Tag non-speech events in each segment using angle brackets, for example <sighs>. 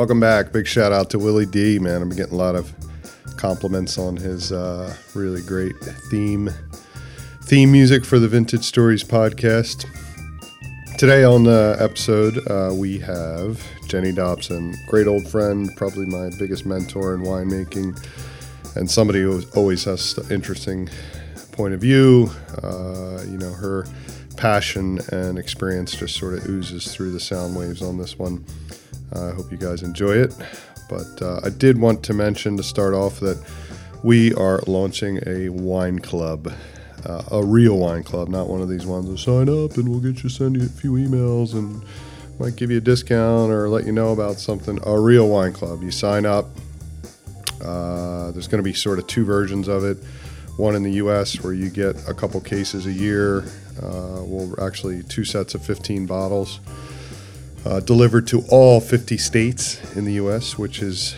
Welcome back. Big shout out to Willie D, man. I'm getting a lot of compliments on his uh, really great theme theme music for the Vintage Stories podcast. Today on the episode, uh, we have Jenny Dobson, great old friend, probably my biggest mentor in winemaking, and somebody who always has an interesting point of view. Uh, you know, her passion and experience just sort of oozes through the sound waves on this one. I hope you guys enjoy it. But uh, I did want to mention to start off that we are launching a wine club, uh, a real wine club, not one of these ones that sign up and we'll get you send you a few emails and might give you a discount or let you know about something. A real wine club. You sign up. Uh, there's going to be sort of two versions of it. One in the U.S. where you get a couple cases a year. Uh, well, actually, two sets of 15 bottles uh, delivered to all 50 states in the U.S., which is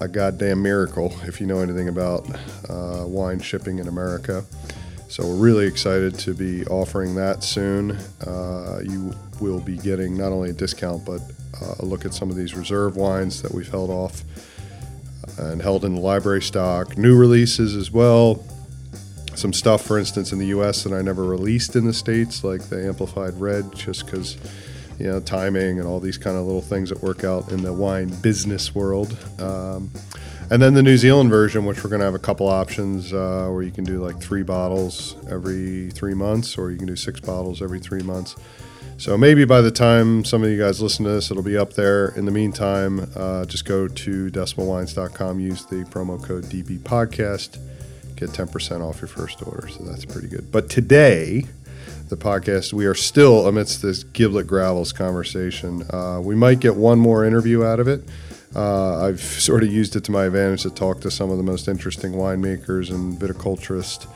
a goddamn miracle if you know anything about uh, wine shipping in America. So we're really excited to be offering that soon. Uh, you will be getting not only a discount, but uh, a look at some of these reserve wines that we've held off and held in the library stock, new releases as well. Some stuff, for instance, in the U.S. that I never released in the states, like the amplified red, just because you know, timing and all these kind of little things that work out in the wine business world. Um, and then the New Zealand version, which we're going to have a couple options uh, where you can do like three bottles every three months, or you can do six bottles every three months. So maybe by the time some of you guys listen to this, it'll be up there. In the meantime, uh, just go to decibelwines.com, use the promo code DB Podcast, get 10% off your first order. So that's pretty good. But today, the podcast, we are still amidst this Gimlet Gravels conversation. Uh, we might get one more interview out of it. Uh, I've sort of used it to my advantage to talk to some of the most interesting winemakers and viticulturists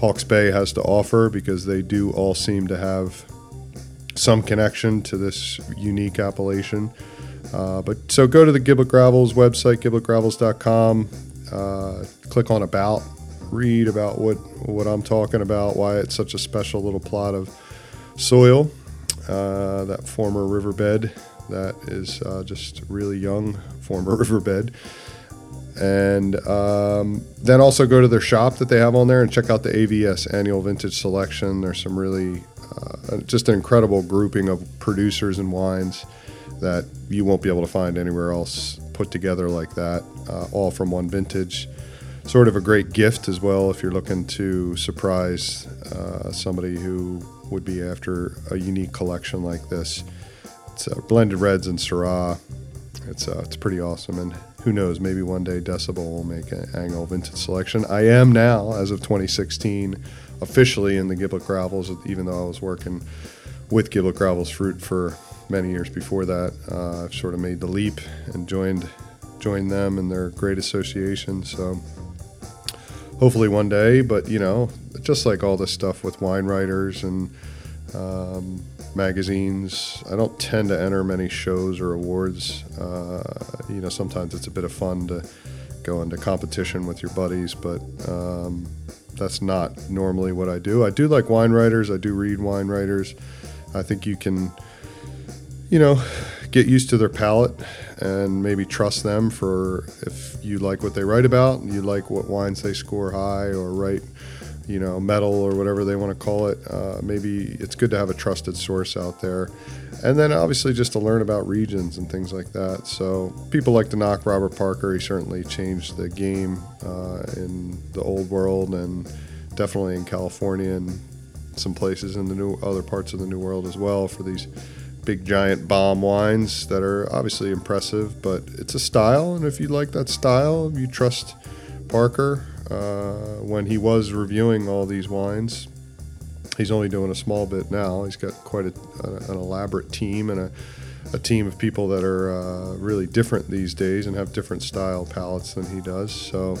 Hawke's Bay has to offer because they do all seem to have some connection to this unique appellation. Uh, but so go to the Gimlet Gravels website, gimletgravels.com, uh, click on About, read about what what I'm talking about, why it's such a special little plot of soil, uh, that former riverbed that is uh, just really young former <laughs> riverbed. And um, then also go to their shop that they have on there and check out the AVS annual vintage selection. There's some really uh, just an incredible grouping of producers and wines that you won't be able to find anywhere else put together like that, uh, all from one vintage sort of a great gift as well if you're looking to surprise uh, somebody who would be after a unique collection like this. It's uh, blended reds and Syrah. It's uh, it's pretty awesome, and who knows? Maybe one day Decibel will make an annual vintage selection. I am now, as of 2016, officially in the Gimlet Gravels, even though I was working with Gimlet Gravels fruit for many years before that. Uh, I've sort of made the leap and joined joined them and their great association. So hopefully one day. But you know, just like all this stuff with wine writers and um, magazines, I don't tend to enter many shows or awards. Uh, you know, sometimes it's a bit of fun to go into competition with your buddies, but um, that's not normally what I do. I do like wine writers. I do read wine writers. I think you can, you know, get used to their palate and maybe trust them for if you like what they write about, you like what wines they score high or write, you know, metal or whatever they want to call it. Uh, maybe it's good to have a trusted source out there. And then obviously just to learn about regions and things like that. So people like to knock Robert Parker. He certainly changed the game uh, in the old world and definitely in California and some places in the new other parts of the new world as well for these big giant bomb wines that are obviously impressive, but it's a style, and if you like that style, you trust Parker uh, when he was reviewing all these wines. He's only doing a small bit now. He's got quite a, an elaborate team and a, a, team of people that are uh, really different these days and have different style palettes than he does. So,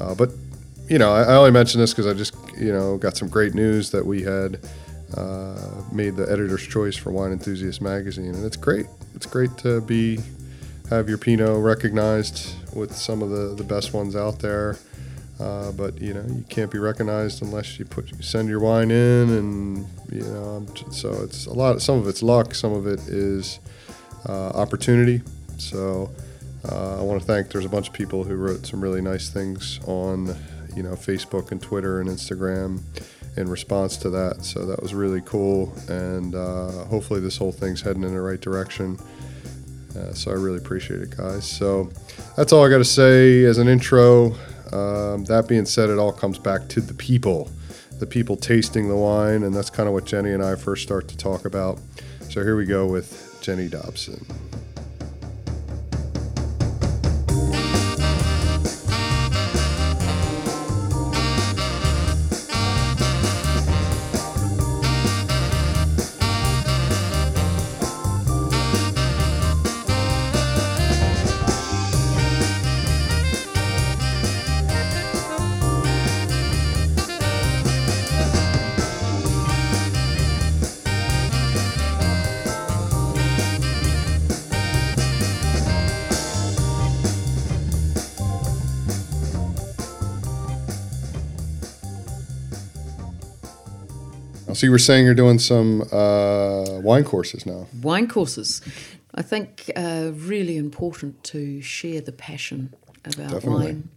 uh, but you know, I, I only mention this because I just you know got some great news that we had uh, made the editor's choice for Wine Enthusiast magazine, and it's great. It's great to be have your Pinot recognized with some of the, the best ones out there. Uh, but you know you can't be recognized unless you put send your wine in, and you know so it's a lot. Some of it's luck, some of it is uh, opportunity. So uh, I want to thank. There's a bunch of people who wrote some really nice things on, you know, Facebook and Twitter and Instagram in response to that. So that was really cool, and uh, hopefully this whole thing's heading in the right direction. Uh, so I really appreciate it, guys. So that's all I got to say as an intro. Um, that being said, it all comes back to the people, the people tasting the wine, and that's kind of what Jenny and I first start to talk about. So here we go with Jenny Dobson. You were saying you're doing some uh, wine courses now. Wine courses. I think uh, really important to share the passion about Definitely. wine,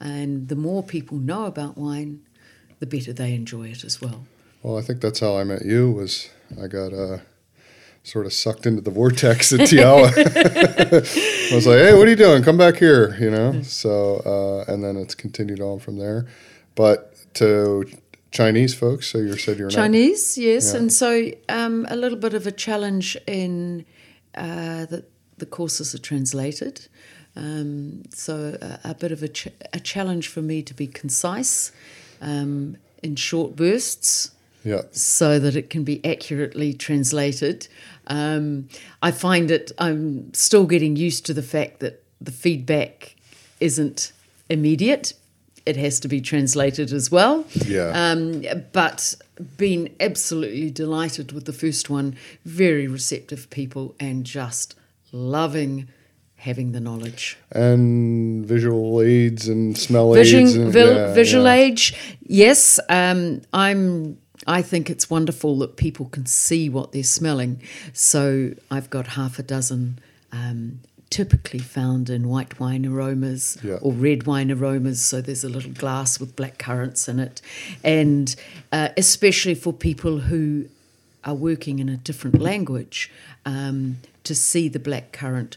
and the more people know about wine, the better they enjoy it as well. Well, I think that's how I met you. Was I got uh, sort of sucked into the vortex at Te Awa. <laughs> I was like, "Hey, what are you doing? Come back here," you know. So, uh, and then it's continued on from there. But to Chinese folks. So you said you're Chinese, not, yes, yeah. and so um, a little bit of a challenge in uh, that the courses are translated. Um, so a, a, bit of a, ch- a, challenge for me to be concise um, in short bursts. Yeah. So that it can be accurately translated. Um, I find it, I'm still getting used to the fact that the feedback isn't immediate it has to be translated as well. Yeah. Um, but been absolutely delighted with the first one. Very receptive people and just loving having the knowledge. And visual aids and smell Vision, aids. And, vil, yeah, visual yeah. age, yes. Um, I'm. I think it's wonderful that people can see what they're smelling. So I've got half a dozen um, typically found in white wine aromas yeah. or red wine aromas. So there's a little glass with black currants in it. And uh, especially for people who are working in a different language, um, to see the black currant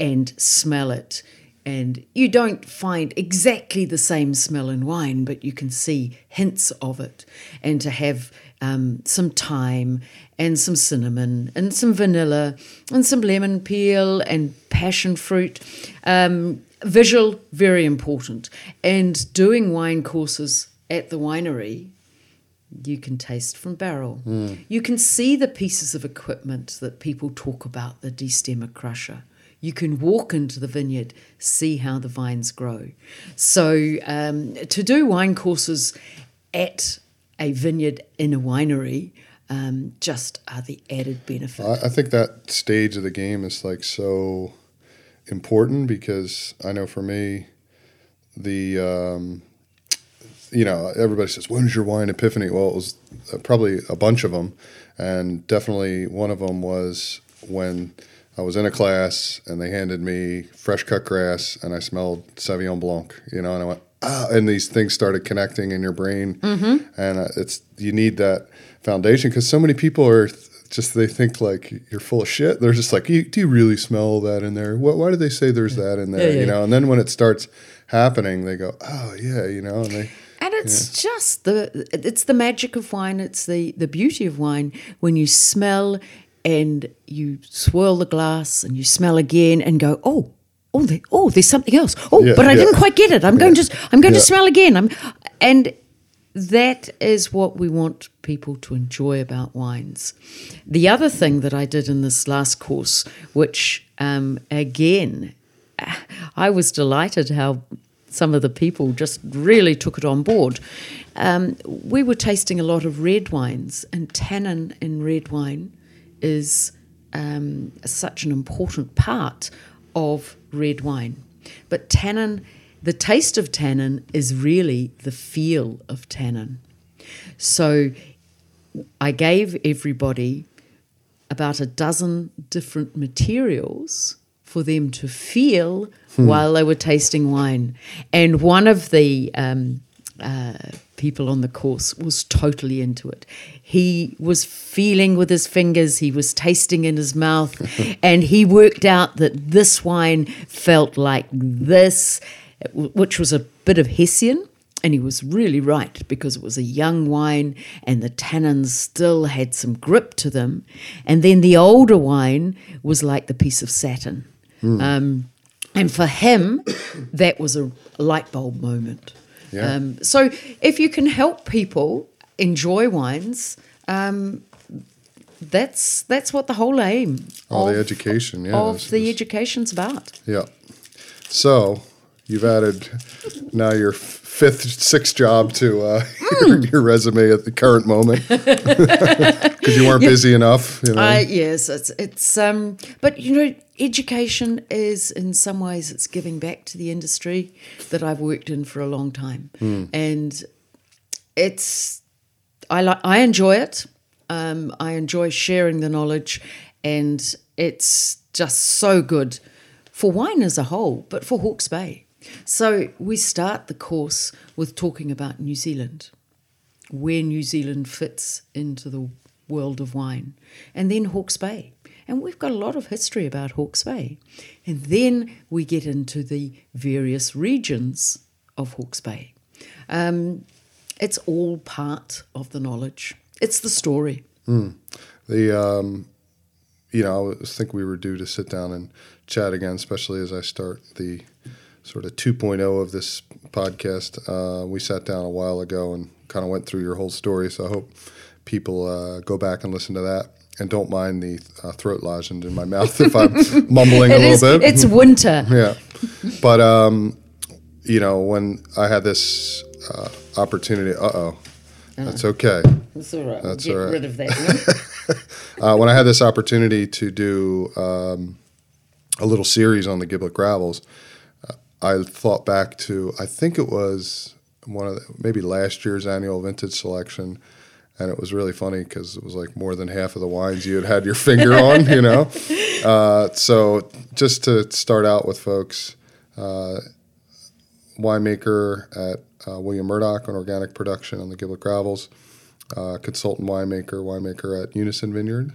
and smell it. And you don't find exactly the same smell in wine, but you can see hints of it. And to have um, some thyme and some cinnamon and some vanilla and some lemon peel and passion fruit. Um, visual, very important. And doing wine courses at the winery, you can taste from barrel. Mm. You can see the pieces of equipment that people talk about, the destemmer crusher. You can walk into the vineyard, see how the vines grow. So, um, to do wine courses at a vineyard in a winery um, just are the added benefit. I, I think that stage of the game is like so important because I know for me, the um, you know everybody says when is your wine epiphany? Well, it was uh, probably a bunch of them, and definitely one of them was when I was in a class and they handed me fresh cut grass and I smelled Sauvignon Blanc, you know, and I went ah, and these things started connecting in your brain, mm-hmm. and uh, it's you need that foundation because so many people are just they think like you're full of shit. They're just like, do you really smell that in there? What, why do they say there's that in there? Yeah, yeah. You know, and then when it starts happening, they go, oh yeah, you know, and they. And it's yeah. just the it's the magic of wine. It's the the beauty of wine when you smell and you swirl the glass and you smell again and go, oh, oh, oh, there's something else. Oh, Yeah, but I yeah. didn't quite get it. I'm going to I'm going to smell again. I'm and that is what we want people to enjoy about wines. The other thing that I did in this last course, which um, again, <laughs> I was delighted how some of the people just really took it on board. Um, we were tasting a lot of red wines, and tannin in red wine is um, such an important part of red wine. But tannin, the taste of tannin is really the feel of tannin. So I gave everybody about a dozen different materials for them to feel while they were tasting wine. And one of the um, uh, people on the course was totally into it. He was feeling with his fingers, he was tasting in his mouth, <laughs> and he worked out that this wine felt like this, which was a bit of Hessian. And he was really right because it was a young wine and the tannins still had some grip to them. And then the older wine was like the piece of satin. Um, and for him, that was a light bulb moment. Yeah. Um, so if you can help people enjoy wines, um, that's that's what the whole aim Oh, of, the education, yeah. of the is- education's about. Yeah. So you've added now your fifth, sixth job to uh, <laughs> your, your resume at the current moment <laughs> because you weren't busy enough. You know? Uh, yes, it's it's um, but you know, education is in some ways it's giving back to the industry that I've worked in for a long time, and it's I like I enjoy it. Um, I enjoy sharing the knowledge, and it's just so good for wine as a whole, but for Hawke's Bay. So we start the course with talking about New Zealand where New Zealand fits into the world of wine, and then Hawke's Bay. And we've got a lot of history about Hawke's Bay. And then we get into the various regions of Hawke's Bay. Um, it's all part of the knowledge, it's the story. the um, you know, I think we were due to sit down and chat again, especially as I start the sort of 2.0 of this podcast. Uh, we sat down a while ago and kind of went through your whole story. So I hope people uh, go back and listen to that. And don't mind the uh, throat lozenge in my <laughs> mouth if I'm mumbling a little is, bit. it's winter. <laughs> yeah. But um, you know, when I had this uh, opportunity, uh oh, that's okay. It's all right. That's we'll get all right. rid of that. <laughs> Uh, when I had this opportunity to do um, a little series on the Gimlet Gravels, I thought back to I think it was one of the, maybe last year's annual vintage selection, and it was really funny because it was like more than half of the wines you had had your finger <laughs> on, you know. Uh, so just to start out with folks, uh, winemaker at uh, William Murdoch on organic production on the Gimlet Gravels, uh, consultant winemaker, winemaker at Unison Vineyard,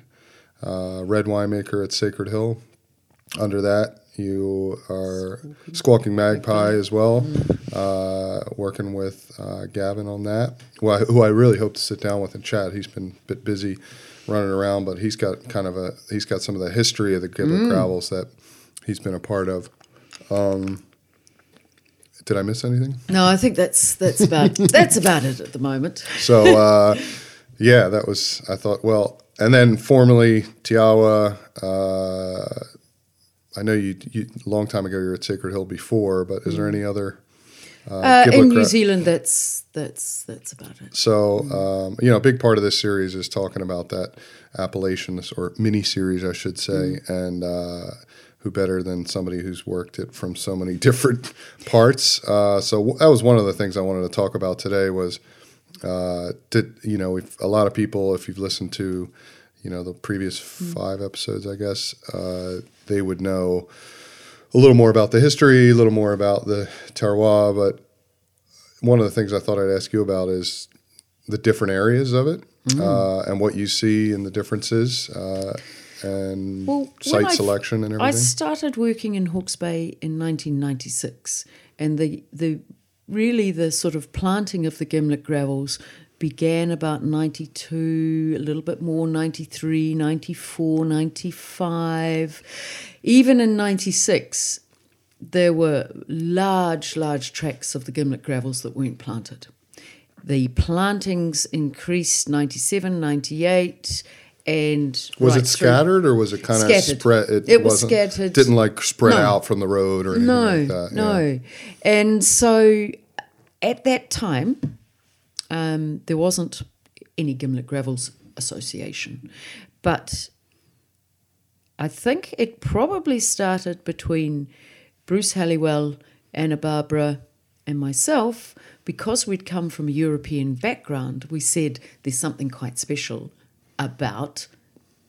uh, red winemaker at Sacred Hill. Under that, you are Squawking Magpie as well, uh, working with uh, Gavin on that, who I, who I really hope to sit down with and chat. He's been a bit busy running around, but he's got kind of a he's got some of the history of the Gimlet Gravels that he's been a part of. Um, did I miss anything? no, I think that's that's about <laughs> that's about it at the moment. So uh, yeah, that was I thought well, and then formally Te Awa. Uh, I know you, you a long time ago you were at Sacred Hill before, but is there any other? Uh, Uh, in New Zealand, that's that's that's about it. So um, you know, a big part of this series is talking about that appellation or mini series, I should say, and uh, who better than somebody who's worked it from so many <laughs> different parts. Uh, so w- that was one of the things I wanted to talk about today was uh, did you know if a lot of people, if you've listened to you know the previous five episodes, I guess uh, they would know a little more about the history, a little more about the terroir, but one of the things I thought I'd ask you about is the different areas of it uh, and what you see and the differences uh, and Well, site selection and everything. I started working in Hawke's Bay in 1996, and the the really the sort of planting of the gimlet gravels began about 92, a little bit more, 93, 94, 95. Even in 96, there were large, large tracts of the gimlet gravels that weren't planted. The plantings increased 97, 98, and was right it through- scattered or was it kind of spread? It, It was scattered. Didn't like spread No. out from the road or anything no, like that. yeah. no. And so at that time, um, there wasn't any Gimlet Gravels Association. But I think it probably started between Bruce Halliwell, Anna Barbara, and myself because we'd come from a European background. We said there's something quite special about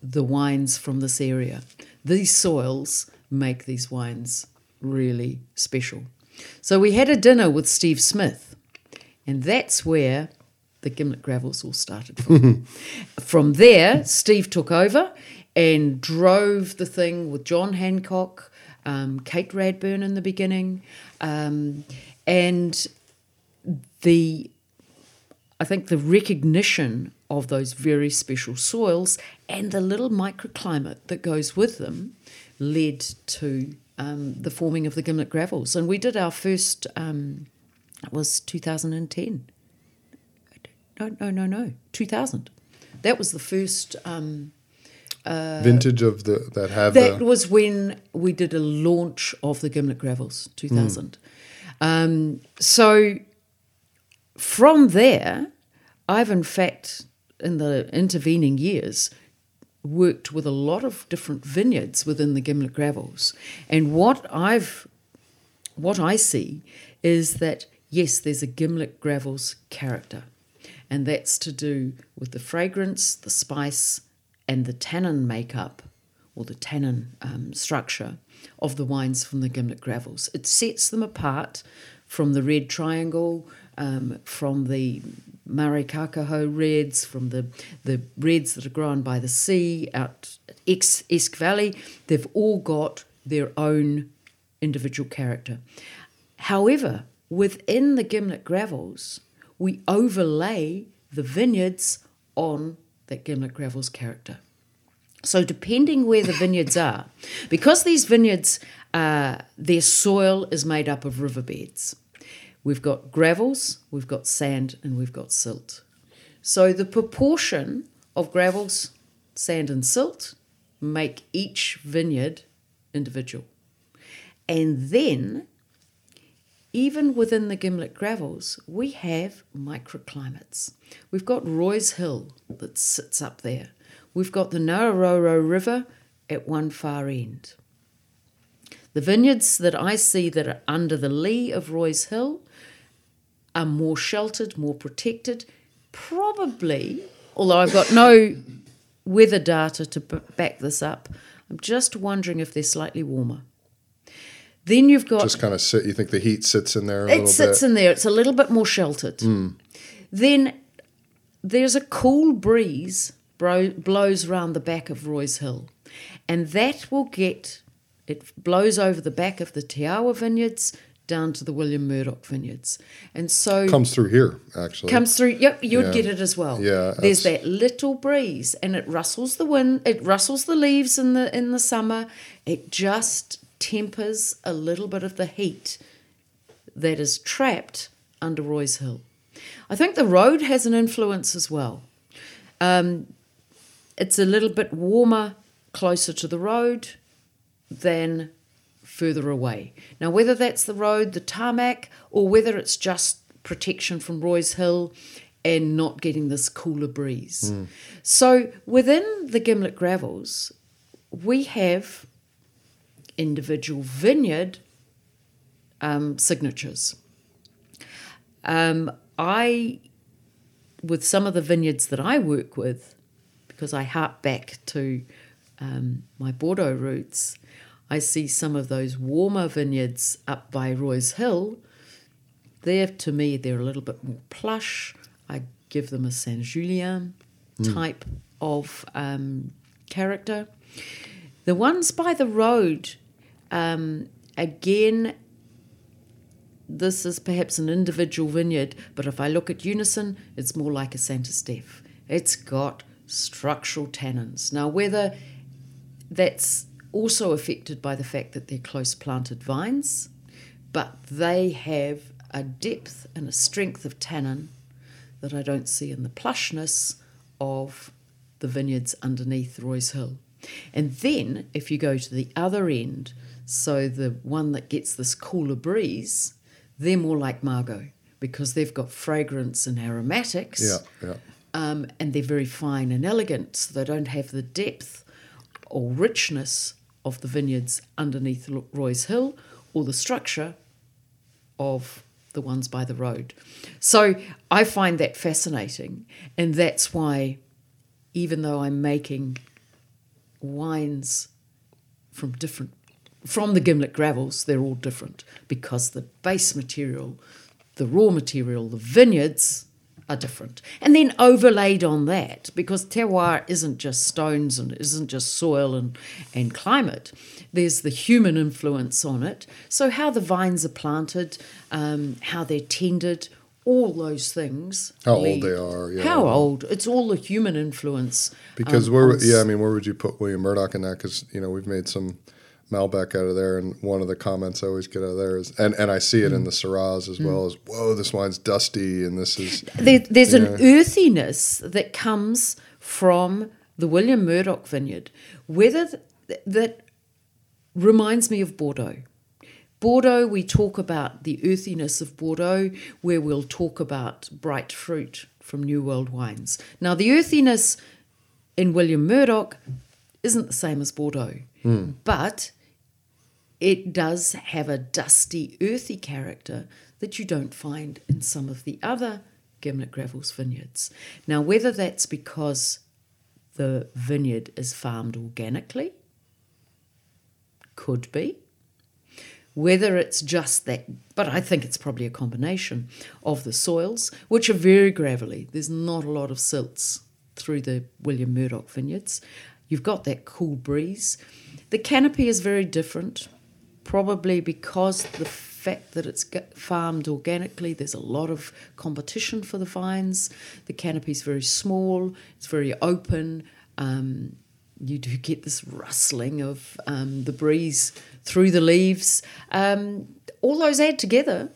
the wines from this area. These soils make these wines really special. So we had a dinner with Steve Smith, and that's where the Gimlet Gravels all started from. <laughs> from there, Steve took over and drove the thing with John Hancock, um, Kate Radburn in the beginning, um, and the I think the recognition of those very special soils and the little microclimate that goes with them led to um, the forming of the Gimlet Gravels. And we did our first, um, it was 2010. No, no, no, no, 2000. That was the first. Um, Vintage of the that have that was when we did a launch of the Gimlet Gravels, 2000. Um, so from there, I've in fact, in the intervening years, worked with a lot of different vineyards within the Gimlet Gravels. And what I've what I see is that yes, there's a Gimlet Gravels character. And that's to do with the fragrance, the spice, and the tannin makeup or the tannin um, structure of the wines from the Gimlet Gravels. It sets them apart from the Red Triangle, um, from the Maraekakaho reds, from the, the reds that are grown by the sea out at Esk Valley. They've all got their own individual character. However, within the Gimlet Gravels, we overlay the vineyards on that Gimlet Gravels character. So, depending where the vineyards are, because these vineyards, uh, their soil is made up of riverbeds. We've got gravels, we've got sand, and we've got silt. So, the proportion of gravels, sand, and silt make each vineyard individual. And then, even within the Gimlet Gravels, we have microclimates. We've got Roy's Hill that sits up there. We've got the Ngaruroro River at one far end. The vineyards that I see that are under the lee of Roy's Hill are more sheltered, more protected, probably, although I've got no weather data to back this up, I'm just wondering if they're slightly warmer. Then you've got just kind of sit. You think the heat sits in there a it sits bit? in there. It's a little bit more sheltered. Hmm. Then there's a cool breeze bro- blows round the back of Roy's Hill, and that will get it blows over the back of the Te Awa vineyards down to the William Murdoch vineyards, and so Comes through here actually. comes through. Yep, you'd Yeah. get it as well. Yeah, there's that little breeze, and it rustles the wind. It rustles the leaves in the in the summer. It just tempers a little bit of the heat that is trapped under Roy's Hill. I think the road has an influence as well. Um, it's a little bit warmer closer to the road than further away. Now, whether that's the road, the tarmac, or whether it's just protection from Roy's Hill and not getting this cooler breeze. So, within the Gimlet Gravels, we have individual vineyard um, signatures. Um, I, with some of the vineyards that I work with, because I harp back to um, my Bordeaux roots, I see some of those warmer vineyards up by Roy's Hill. There, to me, they're a little bit more plush. I give them a Saint Julien type of um, character. The ones by the road, um, again, this is perhaps an individual vineyard, but if I look at Unison, it's more like a Saint-Estèphe. It's got structural tannins. Now, whether that's also affected by the fact that they're close planted vines, but they have a depth and a strength of tannin that I don't see in the plushness of the vineyards underneath Roy's Hill. And then if you go to the other end, so the one that gets this cooler breeze, they're more like Margaux because they've got fragrance and aromatics Yeah, yeah. um, and they're very fine and elegant, so they don't have the depth or richness of the vineyards underneath Roy's Hill or the structure of the ones by the road. So I find that fascinating, and that's why, even though I'm making wines from different from the gimlet gravels they're all different because the base material the raw material the vineyards are different and then overlaid on that because terroir isn't just stones and isn't just soil and, and climate there's the human influence on it so how the vines are planted um, how they're tended all those things How old they are, yeah. how old it's all the human influence Because um, where, yeah, I mean, where would you put William Murdoch in that? Because you know we've made some Malbec out of there, and one of the comments I always get out of there is, and, and I see it Mm. in the Syrahs as well, as, whoa, this wine's dusty, and this is <laughs> There, there's an Yeah. earthiness that comes from the William Murdoch vineyard, whether th- that reminds me of Bordeaux. Bordeaux, we talk about the earthiness of Bordeaux, where we'll talk about bright fruit from New World wines. Now, the earthiness in William Murdoch isn't the same as Bordeaux, but it does have a dusty, earthy character that you don't find in some of the other Gimlet Gravels vineyards. Now, whether that's because the vineyard is farmed organically, could be. Whether it's just that, but I think it's probably a combination of the soils, which are very gravelly. There's not a lot of silts through the William Murdoch vineyards. You've got that cool breeze. The canopy is very different, probably because the fact that it's farmed organically, there's a lot of competition for the vines. The canopy is very small, it's very open. Um, you do get this rustling of um, the breeze through the leaves. Um, all those add together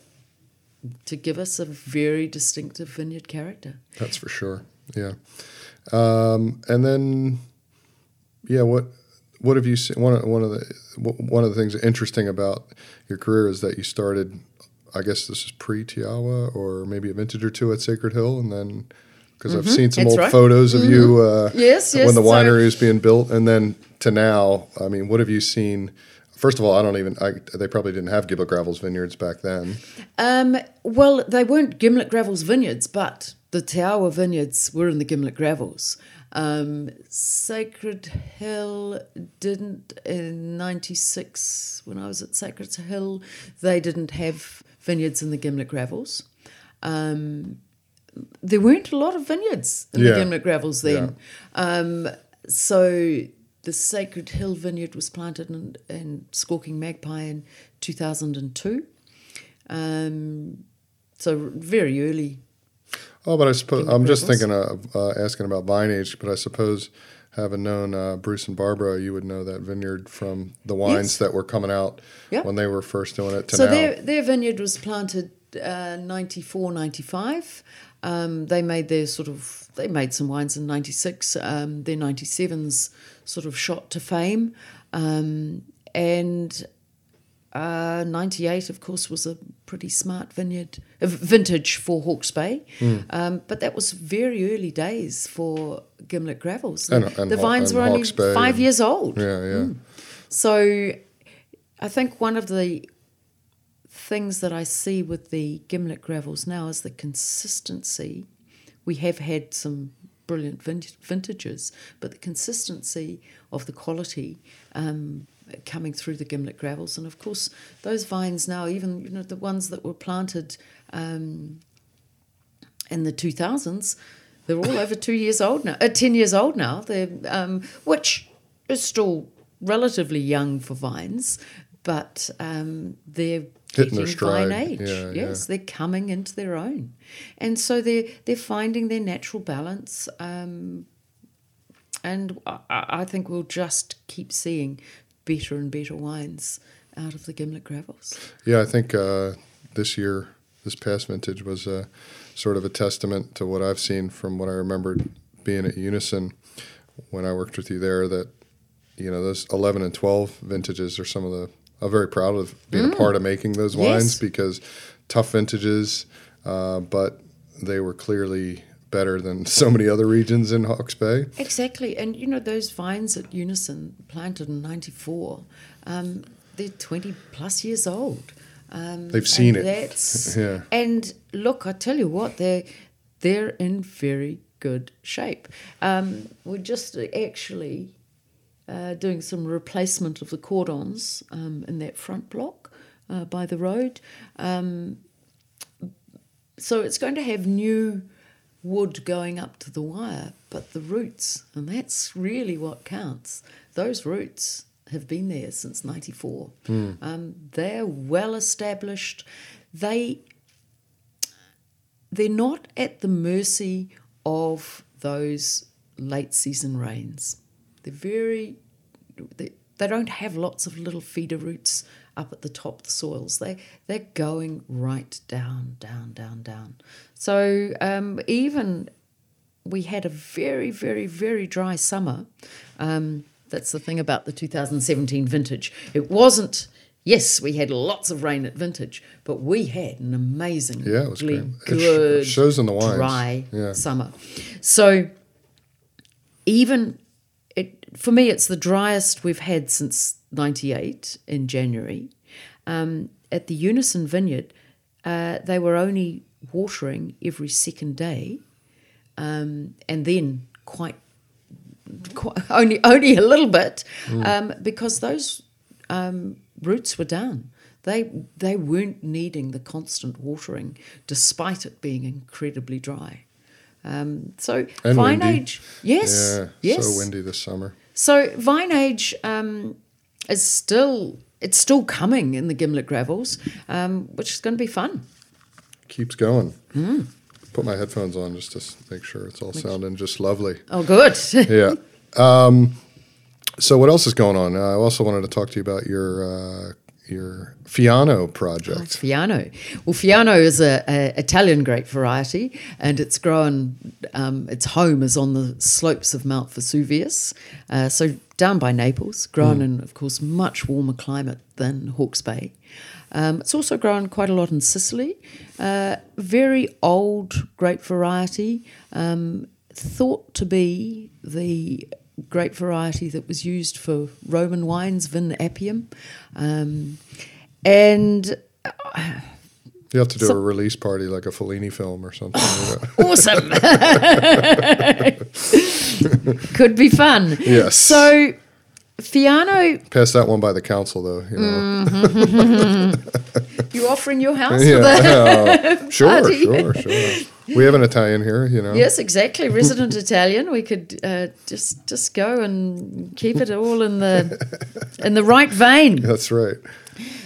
to give us a very distinctive vineyard character. That's for sure. Yeah. Um, and then, yeah, what what have you seen? One of, one of the one of the things interesting about your career is that you started. I guess this is pre Te Awa or maybe a vintage or two at Sacred Hill, and then because I've seen some Mm-hmm. That's old right. photos of you uh, Yes, when the winery was being built, and then to now. I mean, what have you seen? First of all, I don't even. I, they probably didn't have Gimlet Gravels vineyards back then. Um, well, they weren't Gimlet Gravels vineyards, but the Te Awa vineyards were in the Gimlet Gravels. Um, Sacred Hill didn't in '96 when I was at Sacred Hill. They didn't have vineyards in the Gimlet Gravels. Um, there weren't a lot of vineyards in Yeah. the Gimlet Gravels then. Um, so the Sacred Hill vineyard was planted in, in Squawking Magpie in 2002. Um, so very early. Oh, but I suppose I'm just thinking of uh, asking about vine age, but I suppose having known uh, Bruce and Barbara, you would know that vineyard from the wines Yes. that were coming out Yeah. when they were first doing it So now. their, their vineyard was planted uh, 94, 95. Um, they made their sort of, they made some wines in 96. Um, their 97s sort of shot to fame. Um, and uh, 98, of course, was a pretty smart vineyard, uh, vintage for Hawke's Bay. Hmm. Um, but that was very early days for Gimlet Gravels. And- and the vines and were only Bay five and- years old. yeah, yeah. So I think one of the things that I see with the gimlet gravels now is the consistency. We have had some brilliant vintages, but the consistency of the quality um, coming through the gimlet gravels, and of course those vines now, even you know the ones that were planted um, in the two thousands, they're all over two years old now, uh, ten years old now. They're um, which is still relatively young for vines, but um, they're Hitting their getting vine age. Yeah, yes, yeah. they're coming into their own, and so they're they're finding their natural balance. Um, and I I think we'll just keep seeing better and better wines out of the Gimlet Gravels. Yeah, I think uh, this year, this past vintage was uh, sort of a testament to what I've seen from what I remembered being at Unison when I worked with you there. That you know those eleven and twelve vintages are some of the. I'm very proud of being a part of making those wines Yes. because tough vintages, uh, but they were clearly better than <laughs> so many other regions in Hawke's Bay. Exactly, and you know those vines at Unison planted in '94, um, they're 20 plus years old. Um, They've seen it. That's, <laughs> Yeah. And look, I tell you what, they're they're in very good shape. Um, we just actually uh, doing some replacement of the cordons um, in that front block uh, by the road. Um, so it's going to have new wood going up to the wire, but the roots, and that's really what counts. Those roots have been there since '94. Hmm. Um, they're well established. They they're not at the mercy of those late season rains. They're very they, they don't have lots of little feeder roots up at the top of the soils. They they're going right down, down, down, down. So um, even we had a very, very, very dry summer. Um, that's the thing about the 2017 vintage. It wasn't. Yes, we had lots of rain at vintage, but we had an amazingly Yeah, it was great. It good, shows in the wines. dry Yeah. summer. So even it for me, it's the driest we've had since '98 in January. Um, at the Unison Vineyard, uh, they were only watering every second day, um, and then quite, quite <laughs> only only a little bit um, because those um, roots were down. They they weren't needing the constant watering, despite it being incredibly dry. Um, so And vine windy. age, yes, Yeah, yes. so windy this summer. So vine age um, is still it's still coming in the gimlet gravels, um, which is going to be fun. Keeps going. Hmm. Put my headphones on just to make sure it's all sounding just lovely. Oh, good. <laughs> yeah. Um, so what else is going on? Uh, I also wanted to talk to you about your uh, your Fiano project. Fiano. Well, Fiano is a, a Italian grape variety, and it's grown. Um, its home is on the slopes of Mount Vesuvius, uh, so down by Naples. Grown in, of course, much warmer climate than Hawke's Bay. Um, it's also grown quite a lot in Sicily. Uh, very old grape variety, um, thought to be the grape variety that was used for Roman wines, Vin Appium. Um, and You have to do So- a release party like a Fellini film or something. <laughs> know? awesome. <laughs> <laughs> Could be fun. Yes. So, Fiano, Pass that one by the council, though. You know. Mm. <laughs> you offering your house for the. Yeah, yeah. <laughs> sure, sure, sure. We have an Italian here, you know. Yes, exactly. Resident Italian. We could uh, just just go and keep it all in the in the right vein. That's right.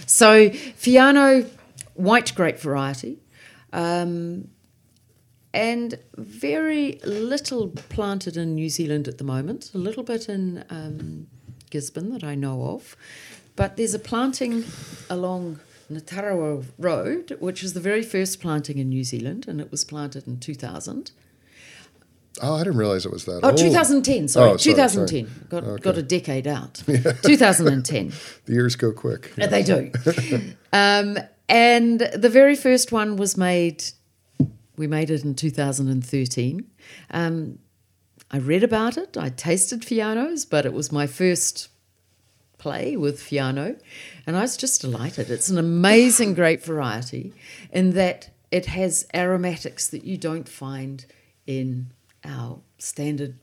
So Fiano, white grape variety, um, and very little planted in New Zealand at the moment. A little bit in um, Gisborne that I know of, but there's a planting along Ngatarawa Road, which is the very first planting in New Zealand, and it was planted in 2000. Oh, I didn't realize it was that Oh, old. 2010, sorry, Oh, sorry, 2010. sorry. Got, Okay. got a decade out. <laughs> 2010. <laughs> The years go quick. Uh, They do. <laughs> um, and the very first one was made, we made it in 2013. Um, I read about it, I tasted Fiano's, but it was my first play with Fiano, and I was just delighted. It's an amazing <laughs> grape variety in that it has aromatics that you don't find in our standard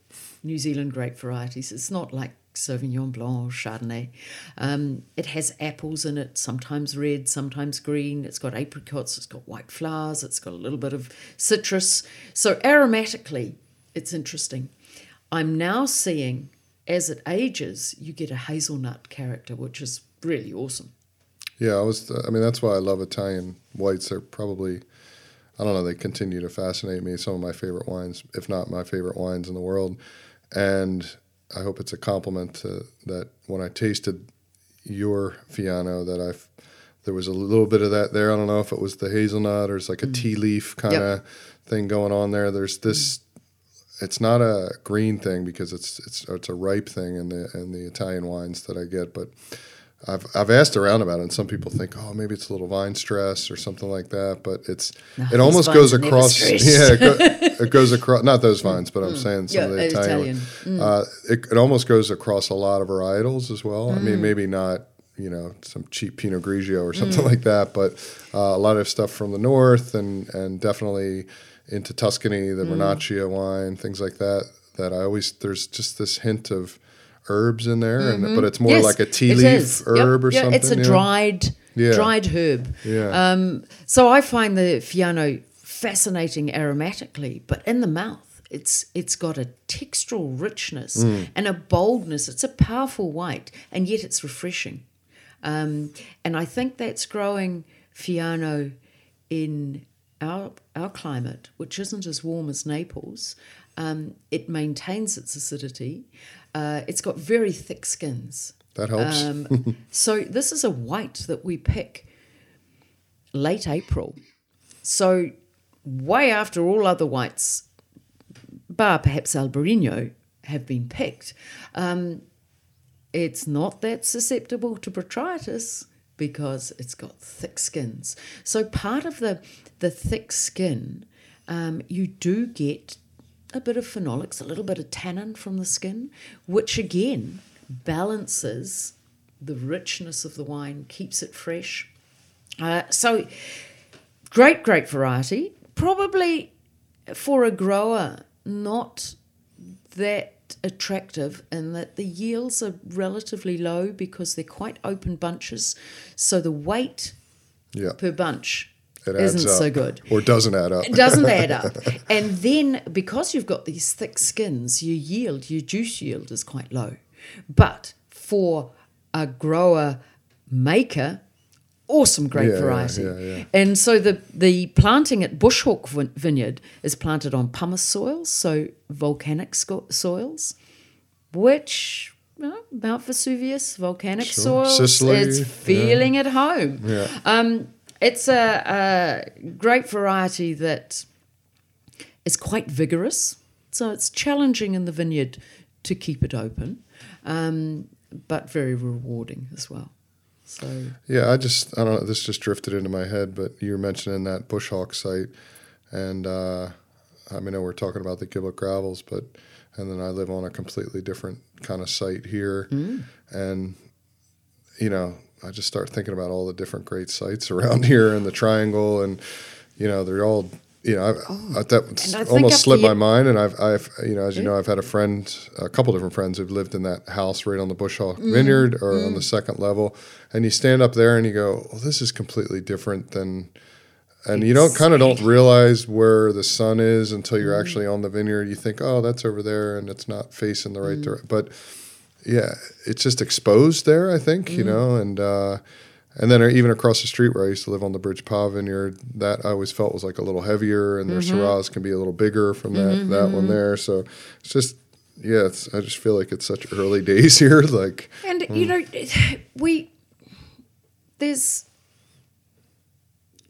New Zealand grape varieties. It's not like Sauvignon Blanc Chardonnay. Um, it has apples in it, sometimes red, sometimes green. It's got apricots, it's got white flowers, it's got a little bit of citrus. So, aromatically, it's interesting. I'm now seeing as it ages, you get a hazelnut character, which is really awesome. Yeah, I was. I mean, that's why I love Italian whites. They're probably, I don't know, they continue to fascinate me. Some of my favorite wines, if not my favorite wines in the world, and I hope it's a compliment to that. When I tasted your Fiano, that I, there was a little bit of that there. I don't know if it was the hazelnut or it's like a mm. tea leaf kind of thing going on there. There's this. It's not a green thing because it's it's it's a ripe thing in the in the Italian wines that I get, but. I've I've asked around about it, and some people think, oh, maybe it's a little vine stress or something like that. But it's No, it almost goes across. Yeah, it, go, <laughs> it goes across. Not those vines, but I'm saying some Yeah, of the Italian. Italian. Uh, it, it almost goes across a lot of varietals as well. I Mm. mean, maybe not you know some cheap Pinot Grigio or Mm. something like that, but uh, a lot of stuff from the north and and definitely into Tuscany, Mm. the Vernaccia wine, things like that. That I always there's just this hint of herbs in there, and but it's more Yes, like a tea leaf is. Yep, herb or yeah, something. It's a dried, Yeah. dried herb. Yeah. Um, so I find the Fiano fascinating aromatically, but in the mouth, it's it's got a textural richness Mm. and a boldness. It's a powerful white, and yet it's refreshing. Um, and I think that's growing Fiano in our our climate, which isn't as warm as Naples. Um, it maintains its acidity. Uh, it's got very thick skins. That helps. Um, <laughs> so this is a white that we pick late April. So way after all other whites, bar perhaps Albarino, have been picked. Um, it's not that susceptible to botrytis because it's got thick skins. So part of the the thick skin, um, you do get a bit of phenolics, a little bit of tannin from the skin, which again balances the richness of the wine, keeps it fresh. Uh, so great, great variety. Probably for a grower, not that attractive in that the yields are relatively low because they're quite open bunches. So the weight yeah, per bunch it adds isn't up. so good. or doesn't add up. It doesn't add up. <laughs> And then because you've got these thick skins, your yield, your juice yield is quite low. But for a grower maker, awesome grape Yeah, variety. yeah, yeah. And so the the planting at Bushawk Vineyard is planted on pumice soils, so volcanic soils, which well, Mount Vesuvius, volcanic Sure. soils, Sicily, it's feeling at home. Yeah. Um, it's a, a great variety that is quite vigorous, so it's challenging in the vineyard to keep it open, um, but very rewarding as well. So Yeah, I just I don't know. This just drifted into my head, but you were mentioning that Bushawk site, and uh, I mean, I know we're talking about the Gimlet Gravels, but and then I live on a completely different kind of site here, and you know, I just start thinking about all the different great sites around <laughs> here in the Triangle, and you know, they're all. You know, I, I, that Oh. I think almost slipped my mind, and I've, I've, you know, as you know, I've had a friend, a couple different friends who've lived in that house right on the Bushawk Mm. Vineyard or on the second level, and you stand up there and you go, "Well, this is completely different than," and you don't kind of don't realize where the sun is until you're Mm. actually on the vineyard. You think, "Oh, that's over there," and it's not facing the Mm. right direction, but yeah, it's just exposed there. I think Mm. you know, and uh, and then even across the street where I used to live on the Bridge Pa Vineyard, that I always felt was like a little heavier, and their Mm-hmm. Syrahs can be a little bigger from that that one there. So it's just yeah, it's, I just feel like it's such early <laughs> days here. Like And you know, <sighs> we there's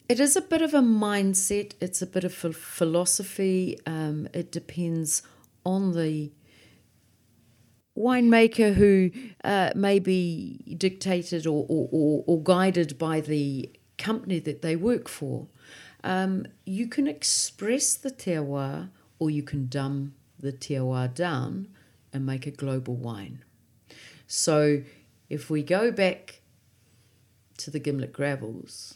it is a bit of a mindset. It's a bit of a philosophy. Um, it depends on the winemaker who uh, may be dictated or, or, or, or guided by the company that they work for. Um, you can express the terroir or you can dumb the terroir down and make a global wine. So if we go back to the Gimlet Gravels,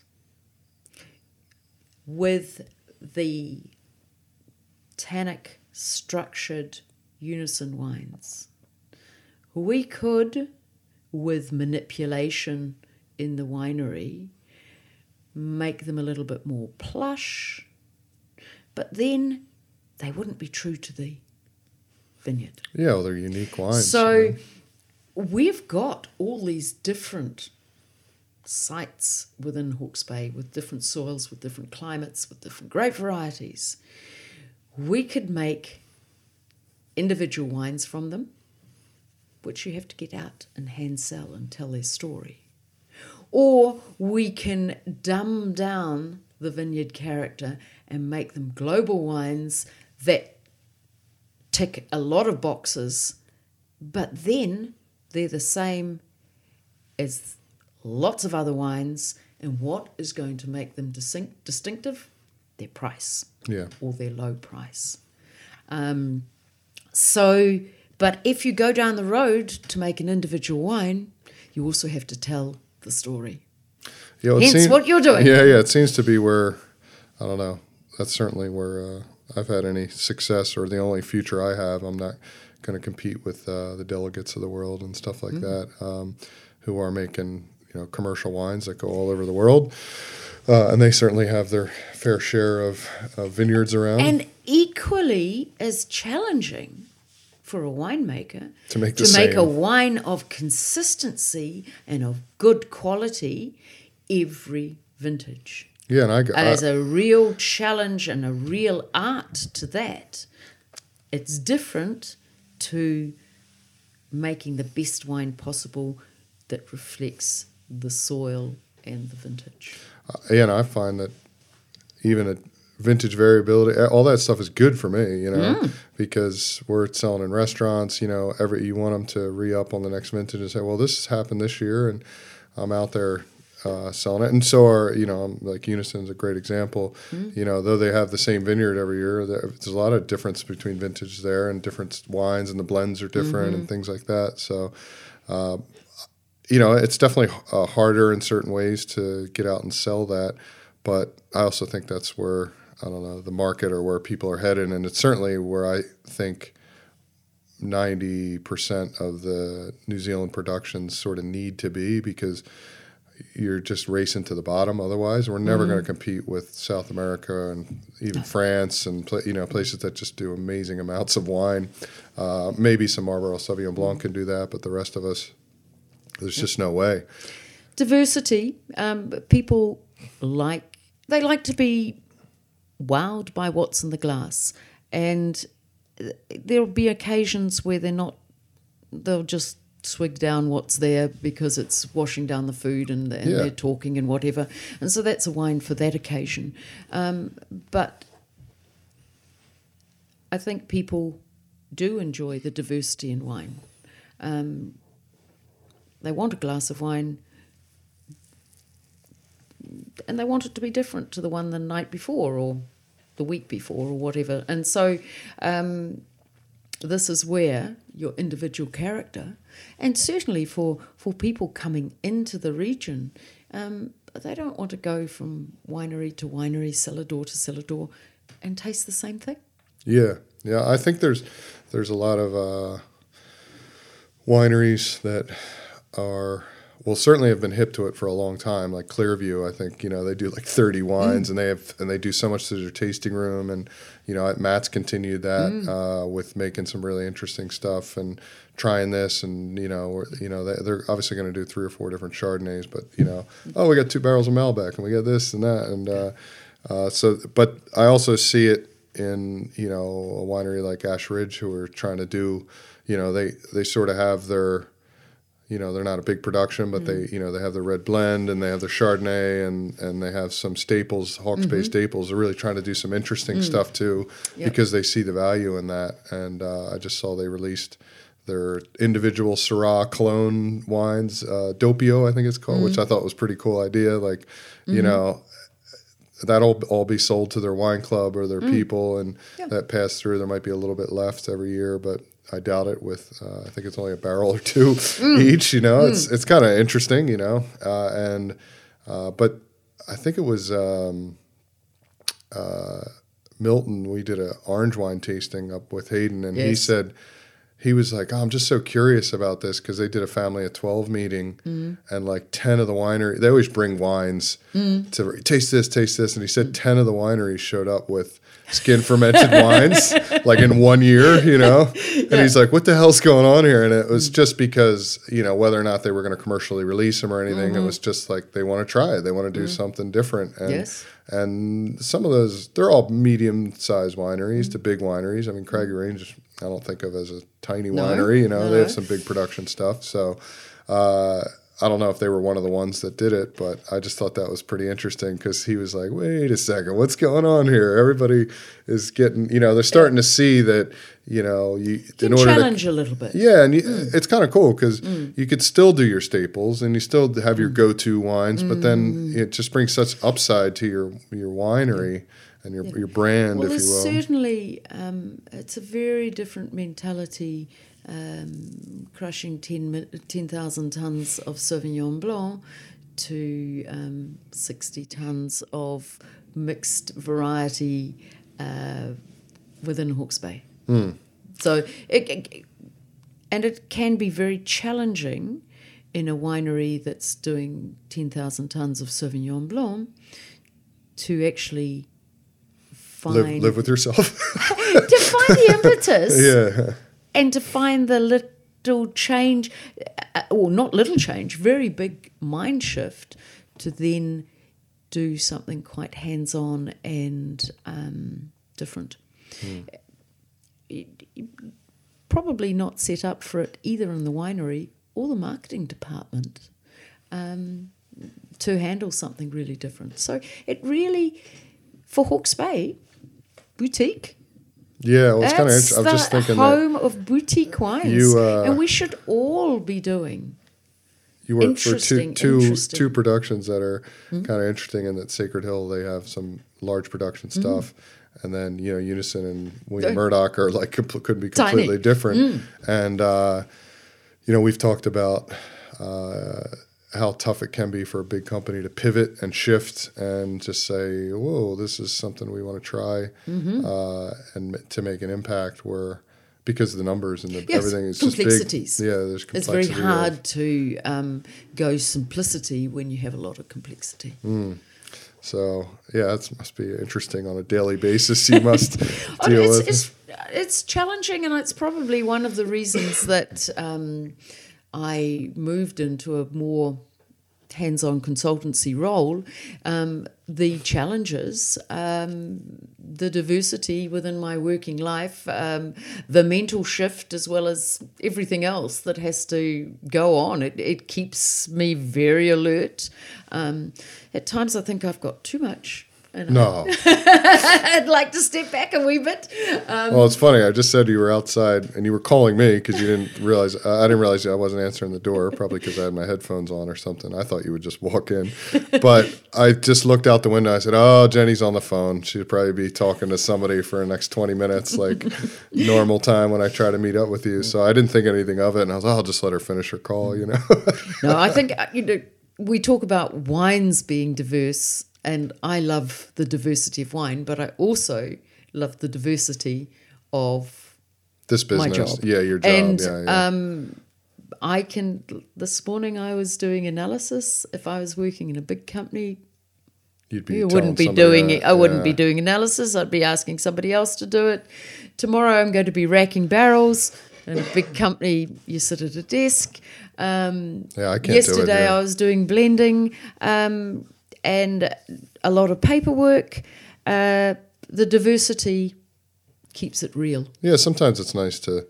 with the tannic structured unison wines, we could, with manipulation in the winery, make them a little bit more plush, but then they wouldn't be true to the vineyard. yeah, well, they're unique wines. So you know. we've got all these different sites within Hawke's Bay with different soils, with different climates, with different grape varieties. We could make individual wines from them, which you have to get out and hand sell and tell their story. Or we can dumb down the vineyard character and make them global wines that tick a lot of boxes, but then they're the same as lots of other wines. And what is going to make them distinct, distinctive? Their price yeah, or their low price. Um, so, but if you go down the road to make an individual wine, you also have to tell the story. yeah, well, Hence seems- what you're doing. Yeah, yeah, it seems to be where I don't know. That's certainly where uh, I've had any success, or the only future I have. I'm not going to compete with uh, the Delegats of the world and stuff like that, um, who are making you know commercial wines that go all over the world, uh, and they certainly have their fair share of, of vineyards around. and equally as challenging for a winemaker To make to make a wine of consistency and of good quality every vintage. yeah, and I, got- There's I a real challenge and a real art to that. It's different to making the best wine possible that reflects the soil and the vintage. Uh, yeah, and I find that even a vintage variability, all that stuff is good for me, you know, Mm. because we're selling in restaurants, you know, every you want them to re up on the next vintage and say, well, this has happened this year, and I'm out there uh, selling it, and so are you know, like Unison's a great example. Mm. You know, though they have the same vineyard every year, there's a lot of difference between vintage there, and different wines, and the blends are different, Mm-hmm. and things like that. So. Uh, you know, it's definitely uh, harder in certain ways to get out and sell that. But I also think that's where I don't know the market or where people are headed, and it's certainly where I think ninety percent of the New Zealand productions sort of need to be because you're just racing to the bottom. Otherwise, we're never going to compete with South America and even France and you know places that just do amazing amounts of wine. Uh, maybe some Marlborough Sauvignon Blanc can do that, but the rest of us, there's just no way. diversity. Um, people like they like to be wowed by what's in the glass, and there'll be occasions where they're not. They'll just swig down what's there because it's washing down the food and, and Yeah. they're talking and whatever, and so that's a wine for that occasion. Um, but I think people do enjoy the diversity in wine. Um, they want a glass of wine and they want it to be different to the one the night before or the week before or whatever. And so um, this is where your individual character, and certainly for, for people coming into the region, um, they don't want to go from winery to winery, cellar door to cellar door, and taste the same thing. Yeah, yeah. I think there's there's a lot of uh, wineries that are well certainly have been hip to it for a long time. Like Clearview, I think you know they do like 30 wines and they have and they do so much to their tasting room and you know Matt's continued that uh, with making some really interesting stuff and trying this and you know you know they, they're obviously going to do three or four different Chardonnays, but you know oh we got two barrels of Malbec and we got this and that and uh, uh, so but I also see it in you know a winery like Ash Ridge who are trying to do you know they they sort of have their you know they're not a big production but they mm. you know they have the red blend and they have the chardonnay and and they have some staples hawke's bay mm-hmm. staples they're really trying to do some interesting mm. stuff too Yep. because they see the value in that. And uh, i just saw they released their individual Syrah clone wines, uh, Dopio, I think it's called, which mm. I thought was a pretty cool idea. Like, you mm-hmm. know, that'll all be sold to their wine club or their people, and that pass through. There might be a little bit left every year, but I doubt it. With uh, I think it's only a barrel or two each. You know, it's it's kind of interesting. You know, uh, and uh, but I think it was. Um, uh, Milton, we did an orange wine tasting up with Hayden, and he said he was like, oh, "I'm just so curious about this because they did a family of twelve meeting, and like ten of the winery, they always bring wines to taste this, taste this, and he said ten of the wineries showed up with skin fermented wines like in one year, you know, and he's like, "What the hell's going on here?" And it was mm. just because you know whether or not they were going to commercially release them or anything, it mm-hmm. was just like they want to try it, they want to do mm. something different, and Yes. and some of those they're all medium sized wineries to mm. big wineries. I mean, Craggy Range I don't think of as a tiny No, winery. You know, they have some big production stuff. So uh, I don't know if they were one of the ones that did it, but I just thought that was pretty interesting because he was like, "Wait a second, what's going on here? Everybody is getting you know they're starting to see that you know you Can in order to challenge a little bit. yeah, and you, Mm. it's kind of cool because you could still do your staples and you still have Mm. your go-to wines, but then it just brings such upside to your your winery and your your brand, Well, if you will. certainly um, it's a very different mentality. Um, crushing 10 10,000 tons of Sauvignon Blanc to um, 60 tons of mixed variety uh, within Hawke's Bay. Hmm. So it, it- and it can be very challenging in a winery that's doing 10,000 tons of Sauvignon Blanc to actually find Live, live with yourself. <laughs> to find the <laughs> impetus yeah. And to find the little change, uh, or not little change, very big mind shift to then do something quite hands on and um, different. It- probably not set up for it either in the winery or the marketing department um, to handle something really different. So it really, for Hawke's Bay, boutique. Yeah. Well, it's kind of. That's I'm just thinking that home of boutique wines, You, uh, and we should all be doing. you work for two interesting, two interesting. two productions that are Hmm? kind of interesting. In that Sacred Hill, they have some large production Hmm. stuff. And then you know Unison and William Uh, Murdoch are like compl- could be Tiny. Completely different. And uh, you know we've talked about uh, how tough it can be for a big company to pivot and shift and just say, "Whoa, this is something we want to try," Mm-hmm. uh, and m- to make an impact. Where because of the numbers and the, Yes, everything is just big. complexities. Yeah, there's It's complexity. very of- hard to um, go simplicity when you have a lot of complexity. So yeah, it must be interesting on a daily basis. You must <laughs> Oh, deal it's, with. it's, it's challenging, and it's probably one of the reasons that um, I moved into a more hands-on consultancy role. Um, the challenges, um, the diversity within my working life, um, the mental shift, as well as everything else that has to go on. It, it keeps me very alert. Um, at times, I think I've got too much. And no, <laughs> I'd like to step back a wee bit. Um, well, it's funny. I just said you were outside and you were calling me because you didn't realize. Uh, I didn't realize I wasn't answering the door. Probably because I had my headphones on or something. I thought you would just walk in, but I just looked out the window. I said, "Oh, Jenny's on the phone. She'd probably be talking to somebody for the next twenty minutes, like <laughs> normal time when I try to meet up with you." So I didn't think anything of it, and I was, oh, "I'll just let her finish her call," you know. no, I think <laughs> uh, you know we talk about wines being diverse, and I love the diversity of wine, but I also love the diversity of this my business, job. yeah, your job, And yeah, yeah. um, I can. This morning I was doing analysis. If I was working in a big company, You'd be you wouldn't be doing that, it. I wouldn't be doing analysis. I'd be asking somebody else to do it. Tomorrow, I'm going to be racking barrels. In a big company, you sit at a desk. Um, Yeah, I can't do it yesterday. I was doing blending um, and a lot of paperwork. Uh, the diversity keeps it real. Yeah, sometimes it's nice to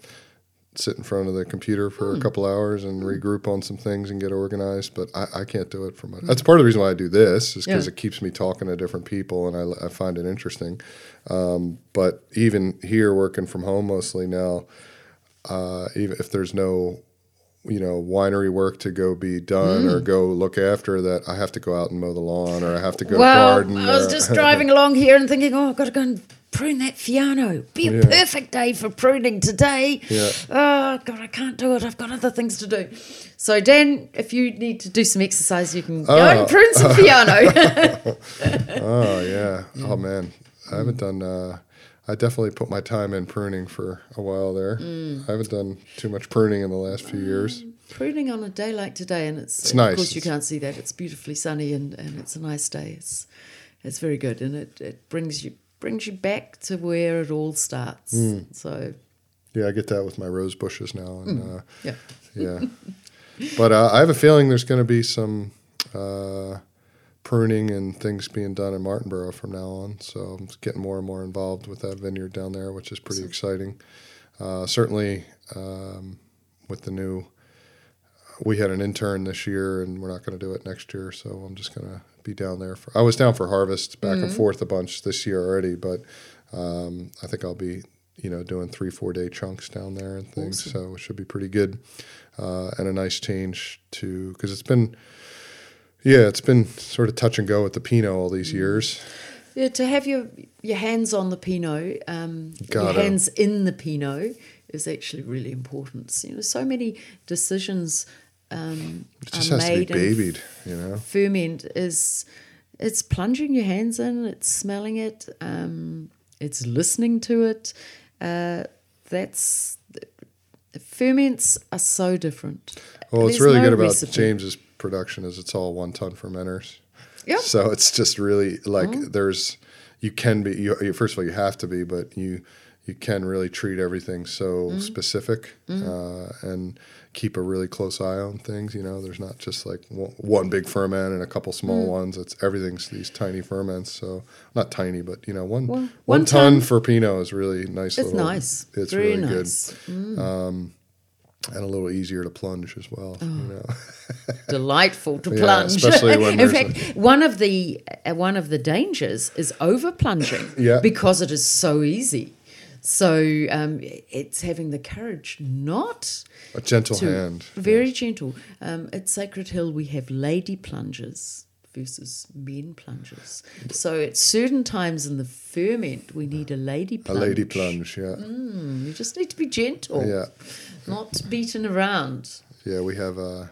sit in front of the computer for Hmm. a couple hours and regroup on some things and get organized. But I, I can't do it for my. That's part of the reason why I do this is because Yeah. it keeps me talking to different people and I, I find it interesting. Um, but even here, working from home mostly now, uh, even if there's no you know winery work to go be done Hmm. or go look after that i have to go out and mow the lawn or i have to go well, garden I was or- just <laughs> driving along here and thinking, oh, I've got to go and prune that Fiano. Be a Yeah. perfect day for pruning today. Yeah. Oh, God, I can't do it. I've got other things to do. So, Dan, if you need to do some exercise, you can go Oh. and prune some <laughs> Fiano. <laughs> Oh yeah. Oh man, I haven't done. Uh, I definitely put my time in pruning for a while there. Mm. I haven't done too much pruning in the last few years. pruning on a day like today, and it's, It's of nice. course you can't see that. It's beautifully sunny and, and it's a nice day. It's it's very good, and it, it brings you brings you back to where it all starts. Mm. So Yeah, I get that with my rose bushes now, and uh, yeah. yeah. But uh, I have a feeling there's going to be some uh, pruning and things being done in Martinborough from now on. So I'm getting more and more involved with that vineyard down there, which is pretty exciting. Uh, certainly, um, with the new, we had an intern this year, and we're not going to do it next year. So I'm just going to be down there. For, I was down for harvest back and forth a bunch this year already, but um, I think I'll be, you know, doing three, four day chunks down there and things. So it should be pretty good uh, and a nice change to because it's been, yeah, it's been sort of touch and go with the Pinot all these years. Yeah, to have your your hands on the Pinot, um, your hands in the Pinot is actually really important. So, you know, so many decisions um, It just are has to be made. babied, you know. ferment is it's plunging your hands in, it's smelling it, um, it's listening to it. Uh, that's ferments are so different. Well, There's really no good about recipe. James's production is it's all one ton fermenters. Yep. So it's just really like Mm-hmm. there's you can be you, you first of all you have to be, but you you can really treat everything so Mm-hmm. specific uh, and keep a really close eye on things. You know, there's not just like one, one big ferment and a couple small Mm. ones. It's everything's these tiny ferments. So not tiny, but you know, one One- one, one ton, ton. for Pinot is really nice. It's little- nice. It's Very really nice. Mm. good and a little easier to plunge as well. Oh. You know. <laughs> delightful to Yeah, plunge. especially <laughs> when in fact, one of the uh, one of the dangers is over plunging. <laughs> Yeah. because it is so easy. So um, it's having the courage not A gentle to hand. very gentle. Um, at Sacred Hill, we have lady plungers versus men plungers. So at certain times in the ferment, we need a lady A plunge. lady plunge, yeah. You just need to be gentle, Yeah. not beaten around. Yeah, we have a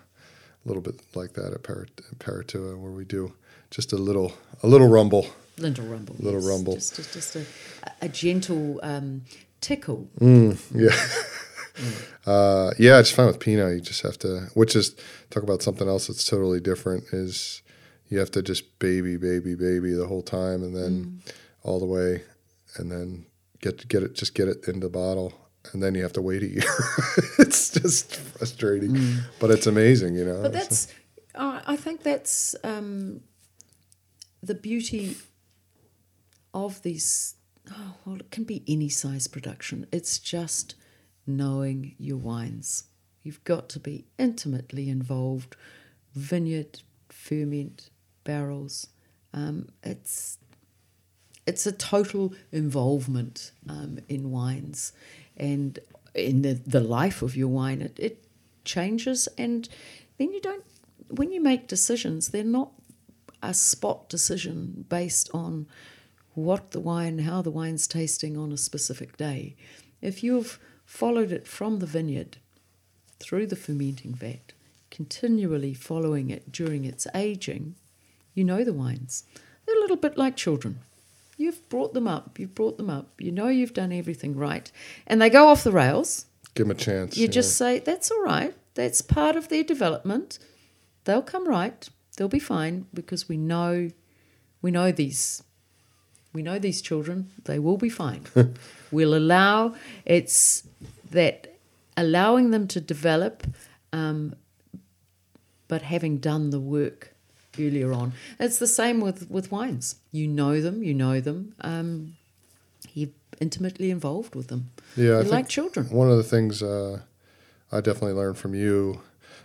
little bit like that at Para- Paratua where we do just a little a little rumble. Little rumble. Little yes. rumble. Just, just, just a, a gentle um, tickle. Yeah. <laughs> Uh, yeah, I just find with Pinot, you just have to, which is, talk about something else that's totally different, is you have to just baby, baby, baby the whole time and then all the way and then get get it, just get it in the bottle. And then you have to wait a <laughs> year. it's just frustrating, but it's amazing, you know. But that's, uh, I think that's um, the beauty of these. Oh, well, it can be any size production. It's just knowing your wines. You've got to be intimately involved. Vineyard, ferment, barrels. Um, it's it's a total involvement um, in wines and in the, the life of your wine. It, it changes, and then you don't, when you make decisions, they're not a spot decision based on what the wine, how the wine's tasting on a specific day. If you've followed it from the vineyard through the fermenting vat, continually following it during its aging, you know the wines. They're a little bit like children. You've brought them up, you've brought them up, you know you've done everything right, and they go off the rails. Give them a chance. You yeah. just say, that's all right, that's part of their development. They'll come right, they'll be fine because we know we know these we know these children, they will be fine. <laughs> we'll allow it's that allowing them to develop um, but having done the work earlier on. It's the same with, with wines. You know them, you know them, um, you're intimately involved with them. Yeah, think like children. One of the things uh, I definitely learned from you,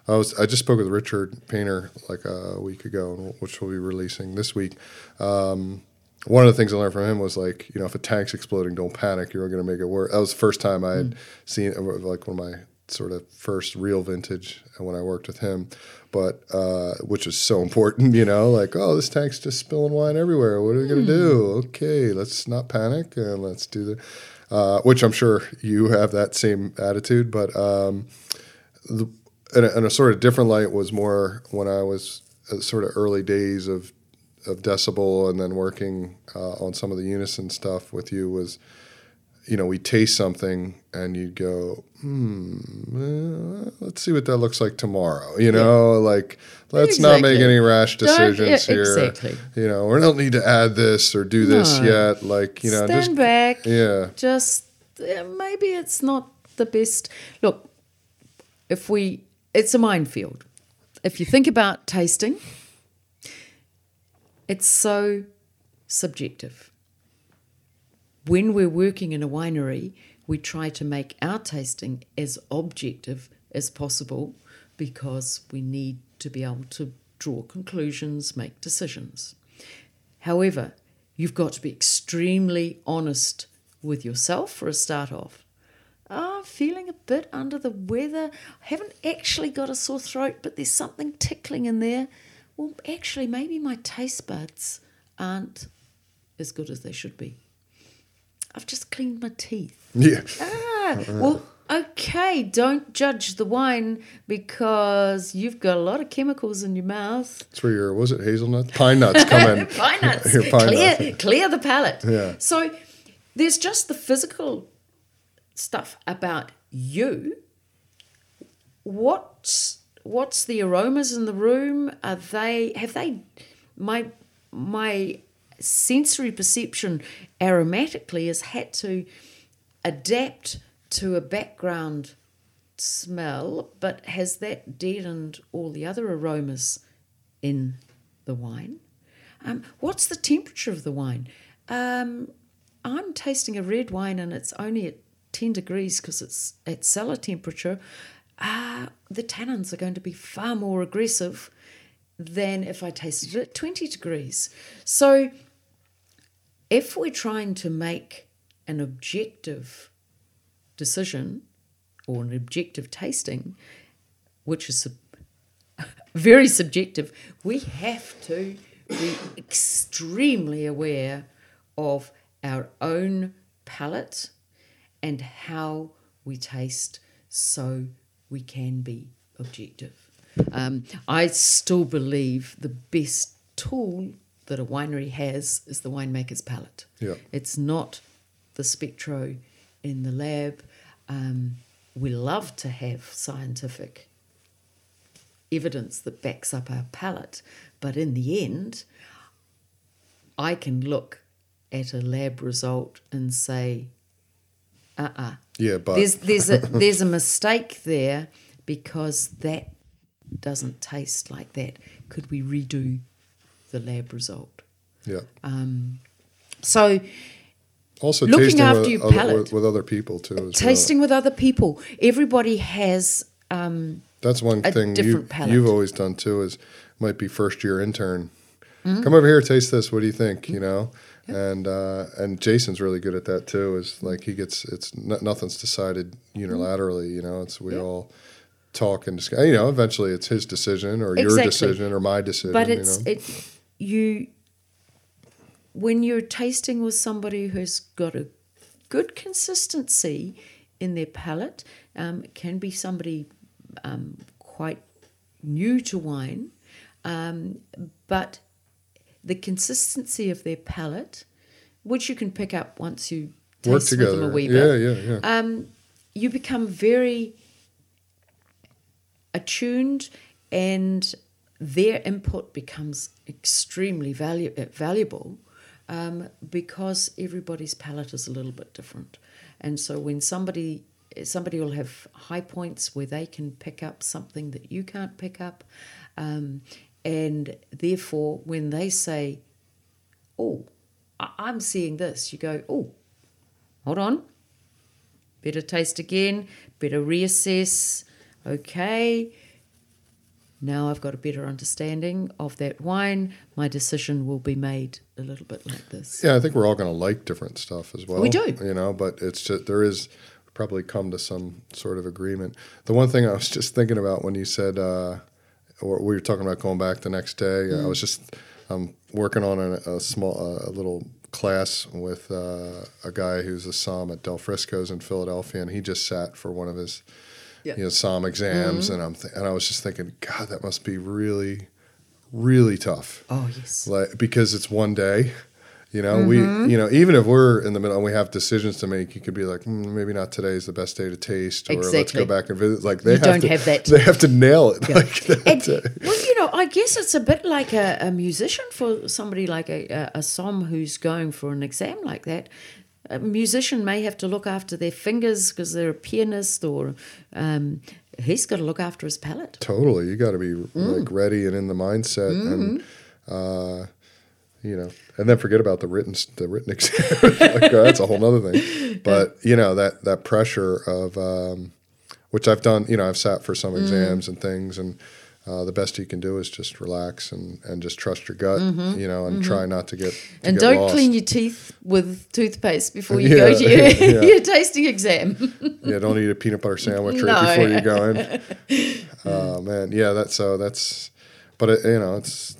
I was I just spoke with Richard Painter like a week ago, which we'll be releasing this week. Um, one of the things I learned from him was like, you know, if a tank's exploding, don't panic. You're going to make it work. That was the first time I had seen like one of my sort of first real vintage when I worked with him, but uh, which is so important, <laughs> you know, like, oh, this tank's just spilling wine everywhere. What are we going to do? Okay, let's not panic and let's do the, uh, which I'm sure you have that same attitude, but um, the, in, a, in a sort of different light was more when I was uh, sort of early days of of Decibel and then working uh, on some of the unison stuff with you was, you know, we taste something and you'd go, hmm, uh, let's see what that looks like tomorrow. You know, like let's not make any rash decisions yeah, here. exactly. You know, we don't need to add this or do this No. yet. Like, you know, Stand just back. yeah, Just uh, maybe it's not the best. Look, if we, it's a minefield. If you think about tasting, it's so subjective. When we're working in a winery, we try to make our tasting as objective as possible because we need to be able to draw conclusions, make decisions. However, you've got to be extremely honest with yourself for a start off. Ah, feeling a bit under the weather. I Haven't actually got a sore throat, but there's something tickling in there. Well, actually, maybe my taste buds aren't as good as they should be. I've just cleaned my teeth. yeah. Ah, well, okay, don't judge the wine because you've got a lot of chemicals in your mouth. That's where your was it hazelnuts, pine nuts come in. <laughs> <laughs> pine nuts. Your pine clear, nuts. clear the palate. Yeah. So there's just the physical stuff about you what's what's the aromas in the room? Are they have they my my sensory perception aromatically has had to adapt to a background smell, but has that deadened all the other aromas in the wine? Um, what's the temperature of the wine? Um, I'm tasting a red wine and it's only at 10 degrees because it's at cellar temperature. Uh, the tannins are going to be far more aggressive than if I tasted it at 20 degrees. So, if we're trying to make an objective decision or an objective tasting, which is sub- <laughs> very subjective, we have to be extremely aware of our own palate and how we taste so we can be objective. Um, I still believe the best tool that a winery has is the winemaker's palate. Yeah. It's not the spectro in the lab. Um, we love to have scientific evidence that backs up our palate, but in the end, I can look at a lab result and say, uh uh Yeah, but there's there's a <laughs> there's a mistake there because that doesn't taste like that. Could we redo the lab result? yeah. Um, So Also looking tasting after with, your other, palate. with, other people too. As well. tasting with other people, everybody has um, That's one thing you, you've always done too. Is might be first year intern. Mm-hmm. Come over here, taste this. What do you think? You know, and uh, and Jason's really good at that too. Is like he gets it's n- nothing's decided unilaterally. You know, it's we all talk and discuss. You know, eventually it's his decision or your decision or my decision. but you it's know? it you when you're tasting with somebody who's got a good consistency in their palate um, it can be somebody um, quite new to wine um, but the consistency of their palate which you can pick up once you work taste with them a wee yeah, bit yeah, yeah. um, you become very attuned and their input becomes extremely valu- uh, valuable um, because everybody's palate is a little bit different and so when somebody somebody will have high points where they can pick up something that you can't pick up um, and therefore when they say oh i'm seeing this you go oh hold on better taste again, better reassess. Okay, now I've got a better understanding of that wine. My decision will be made a little bit like this. Yeah, I think we're all going to like different stuff as well. We do. you know, but it's just there is probably come to some sort of agreement. The one thing I was just thinking about when you said, uh, or we were talking about going back the next day, I was just I'm working on a, a small, a little class with uh, a guy who's a som at Del Frisco's in Philadelphia, and he just sat for one of his Yeah. you know som exams, and I'm th- and I was just thinking, God, that must be really, really tough Oh, yes. like because it's one day you know we you know even if we're in the middle and we have decisions to make you could be like mm, maybe not today is the best day to taste or let's go back and visit like they You have don't to, have that. they have to nail it like that And, well, you know, I guess it's a bit like a, a musician for somebody like a, a, a som who's going for an exam like that. A musician may have to look after their fingers because they're a pianist, or um, he's got to look after his palate. totally you got to be Mm. like ready and in the mindset and Mm-hmm. uh you know and then forget about the written the written <laughs> exam like, <laughs> that's a whole other thing but you know that that pressure of um which I've done, you know, I've sat for Mm. some exams and things, and uh, the best you can do is just relax and, and just trust your gut, you know, and try not to get to Mm-hmm. And get don't lost. clean your teeth with toothpaste before you <laughs> Yeah, go to your, <laughs> yeah. your tasting exam. yeah, don't eat a peanut butter sandwich No. right before you go in. Oh <laughs> man, yeah, that's so that's, but it, you know, it's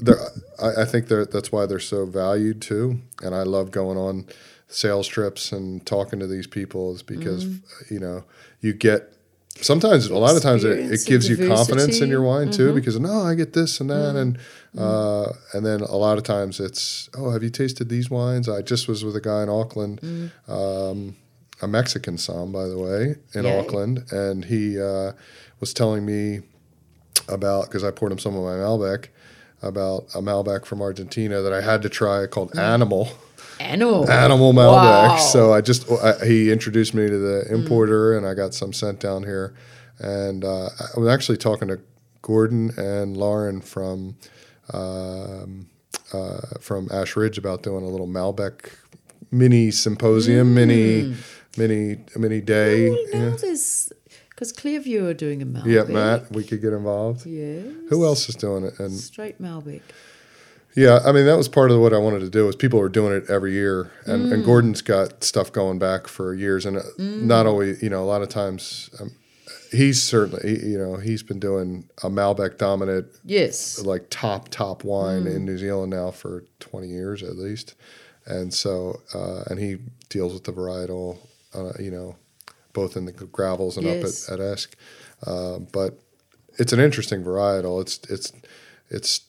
they're, I, I think they're, that's why they're so valued too, and I love going on sales trips and talking to these people is because Mm-hmm. you know you get sometimes a lot of times it, it gives you confidence in your wine Mm-hmm. too because no I get this and that and uh, and then a lot of times it's oh have you tasted these wines I just was with a guy in Auckland Mm. um, a Mexican som, by the way, in Yay. Auckland, and he uh, was telling me about because I poured him some of my Malbec about a Malbec from Argentina that I had to try called Animal. Animal. Animal Malbec. Wow. So I just I, he introduced me to the importer, and I got some sent down here. And uh, I was actually talking to Gordon and Lauren from um, uh, from Ash Ridge about doing a little Malbec mini symposium, mini mini mini day. Now Yeah. because Clearview are doing a Malbec. yeah, Matt, we could get involved. Yeah. Who else is doing it? And Straight Malbec. Yeah, I mean that was part of what I wanted to do. Was people are doing it every year, and, and Gordon's got stuff going back for years, and uh not always. You know, a lot of times um, he's certainly he- you know he's been doing a Malbec dominant Yes. like top top wine in New Zealand now for twenty years at least, and so uh, and he deals with the varietal, uh, you know, both in the gravels and Yes. up at, at Esk, uh, but it's an interesting varietal. It's it's it's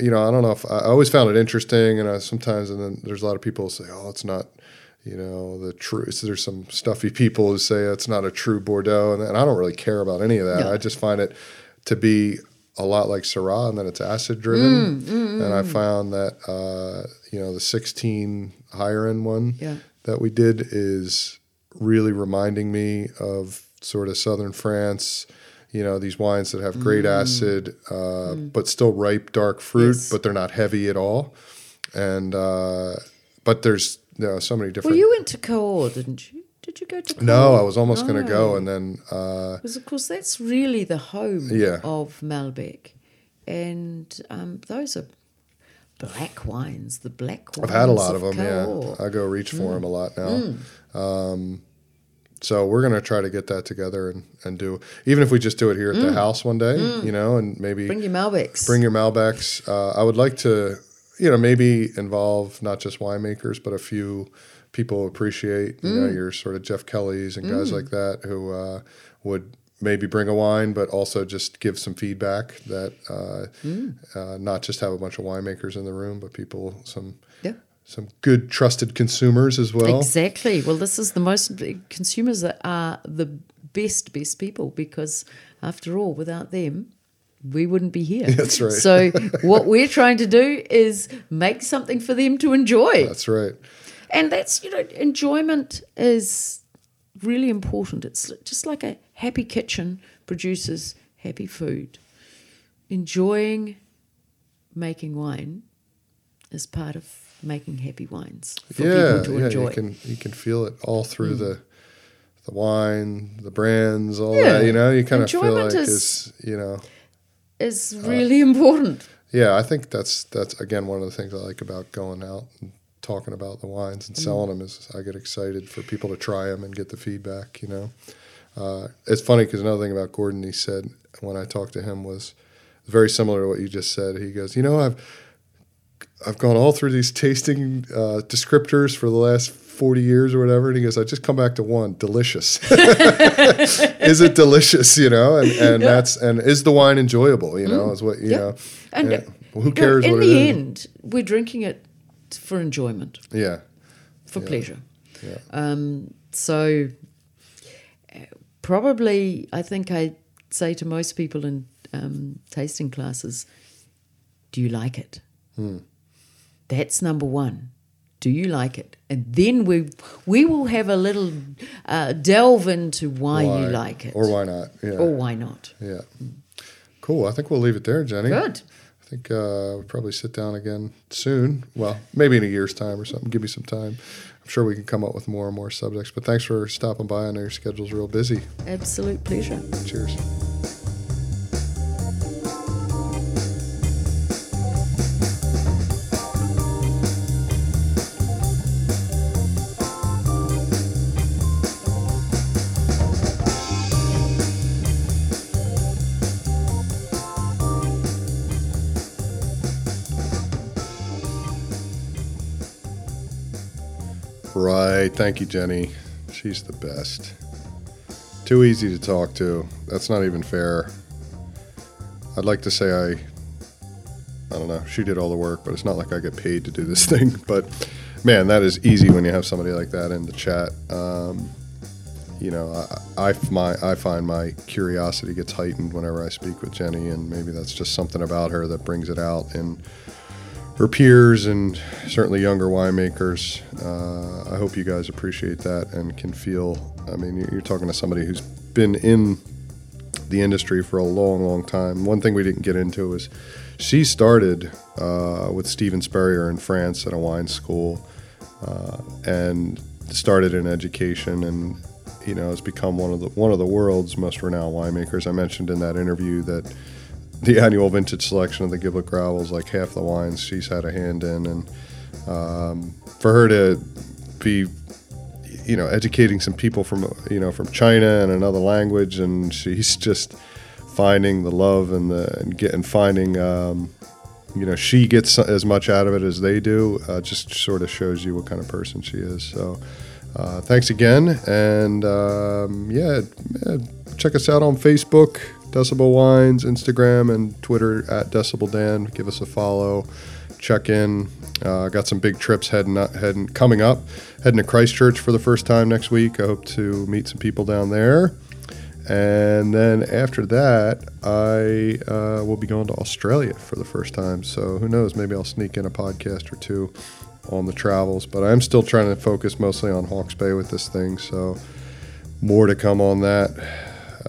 you know I don't know if I always found it interesting, and I, sometimes and then there's a lot of people who say, oh, it's not. You know the true. So there's some stuffy people who say it's not a true Bordeaux, and, and I don't really care about any of that. No. I just find it to be a lot like Syrah, and then it's acid driven. Mm, and I found that uh, you know the 16 higher end one Yeah. that we did is really reminding me of sort of southern France. You know these wines that have great acid, uh, but still ripe dark fruit, Mm. Yes. but they're not heavy at all. And uh, but there's you know, so many different Well, you went to Cahors, didn't you? Did you go to Cahors? no, I was almost going to go, and then uh, Because, of course, that's really the home Yeah. of Malbec. And um, those are black wines, the black wines. I've had a lot of them. Cahors. Yeah, I go reach for Mm. them a lot now. Um, so we're gonna try to get that together and, and do even if we just do it here at the house one day, you know, and maybe Mm. Bring your Malbecs. bring your Malbecs. Uh, I would like to, you know, maybe involve not just winemakers, but a few people who appreciate, you Mm. know, your sort of Jeff Kellys and guys like that who uh, would maybe bring a wine, but also just give some feedback that uh, Mm. uh, not just have a bunch of winemakers in the room, but people some. Some good trusted consumers as well. Exactly. Well, this is the most consumers that are the best, best people because, after all, without them, we wouldn't be here. <laughs> That's right. So, what we're trying to do is make something for them to enjoy. That's right. And that's, you know, enjoyment is really important. It's just like a happy kitchen produces happy food. Enjoying making wine is part of making happy wines for yeah, people to yeah. enjoy. Mm. You can you can feel it all through the the wine, the brands, all Yeah. that. You know, you kind of feel Enjoyment like is- is you know. is really important. Yeah, I think that's that's again one of the things I like about going out and talking about the wines and Mm. selling them is I get excited for people to try them and get the feedback. You know, uh, it's funny because another thing about Gordon he said when I talked to him was very similar to what you just said. He goes, you know, I've I've gone all through these tasting uh, descriptors for the last 40 years or whatever. And he goes, I just come back to one delicious. <laughs> is it delicious? You know, and, and that's, and is the wine enjoyable? You know, is what, you Yeah. know, And yeah. Well, who cares in the end, we're drinking it for enjoyment, Yeah. for pleasure. Yeah. Um, so, probably, I think I say to most people in um, tasting classes, "Do you like it?" Hmm. That's number one. Do you like it? And then we we will have a little uh, delve into why, you like it, Or why not? Yeah. or why not. Yeah. Cool. I think we'll leave it there, Jenny. Good. I think uh, we'll probably sit down again soon. Well, maybe in a year's time or something. Give me some time. I'm sure we can come up with more and more subjects. But thanks for stopping by. I know your schedule's real busy. Absolute pleasure. Cheers. Thank you, Jenny. She's the best. Too easy to talk to. That's not even fair. I'd like to say I, I don't know, she did all the work, but it's not like I get paid to do this <laughs> thing. But man, that is easy when you have somebody like that in the chat. Um, you know, I, I, my, I find my curiosity gets heightened whenever I speak with Jenny, and maybe that's just something about her that brings it out in her peers and certainly younger winemakers. Uh, I hope you guys appreciate that and can feel. I mean, you're talking to somebody who's been in the industry for a long, long time. One thing we didn't get into is she started uh, with Steven Spurrier in France at a wine school uh, and started in education and you know has become one of the one of the world's most renowned winemakers. I mentioned in that interview that the annual vintage selection of the Gimlet Gravel is like half the wines she's had a hand in, and um, for her to be, you know, educating some people from you know from China and another language, and she's just finding the love and the and getting finding. Um, you know, she gets as much out of it as they do. Uh, just sort of shows you what kind of person she is. So, uh, thanks again, and um, yeah, check us out on Facebook, Decibel Wines, Instagram, and Twitter at Decibel Dan. Give us a follow. Check in. Uh, got some big trips heading up, heading coming up. Heading to Christchurch for the first time next week. I hope to meet some people down there. And then after that, I uh, will be going to Australia for the first time. So who knows? Maybe I'll sneak in a podcast or two on the travels. But I'm still trying to focus mostly on Hawke's Bay with this thing. So more to come on that.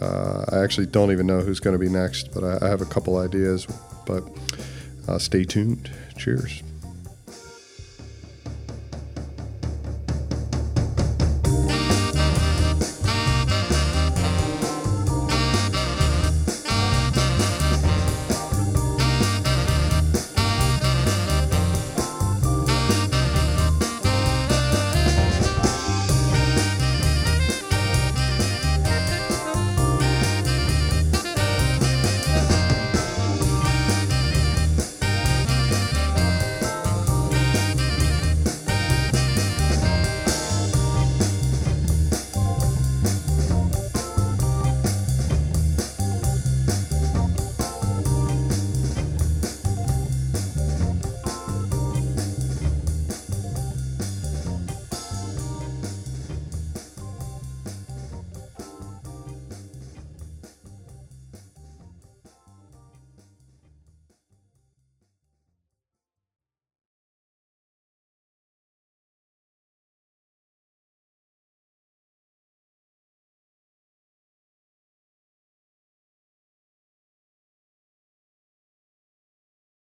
Uh, I actually don't even know who's going to be next, but I, I have a couple ideas. But uh, stay tuned. Cheers.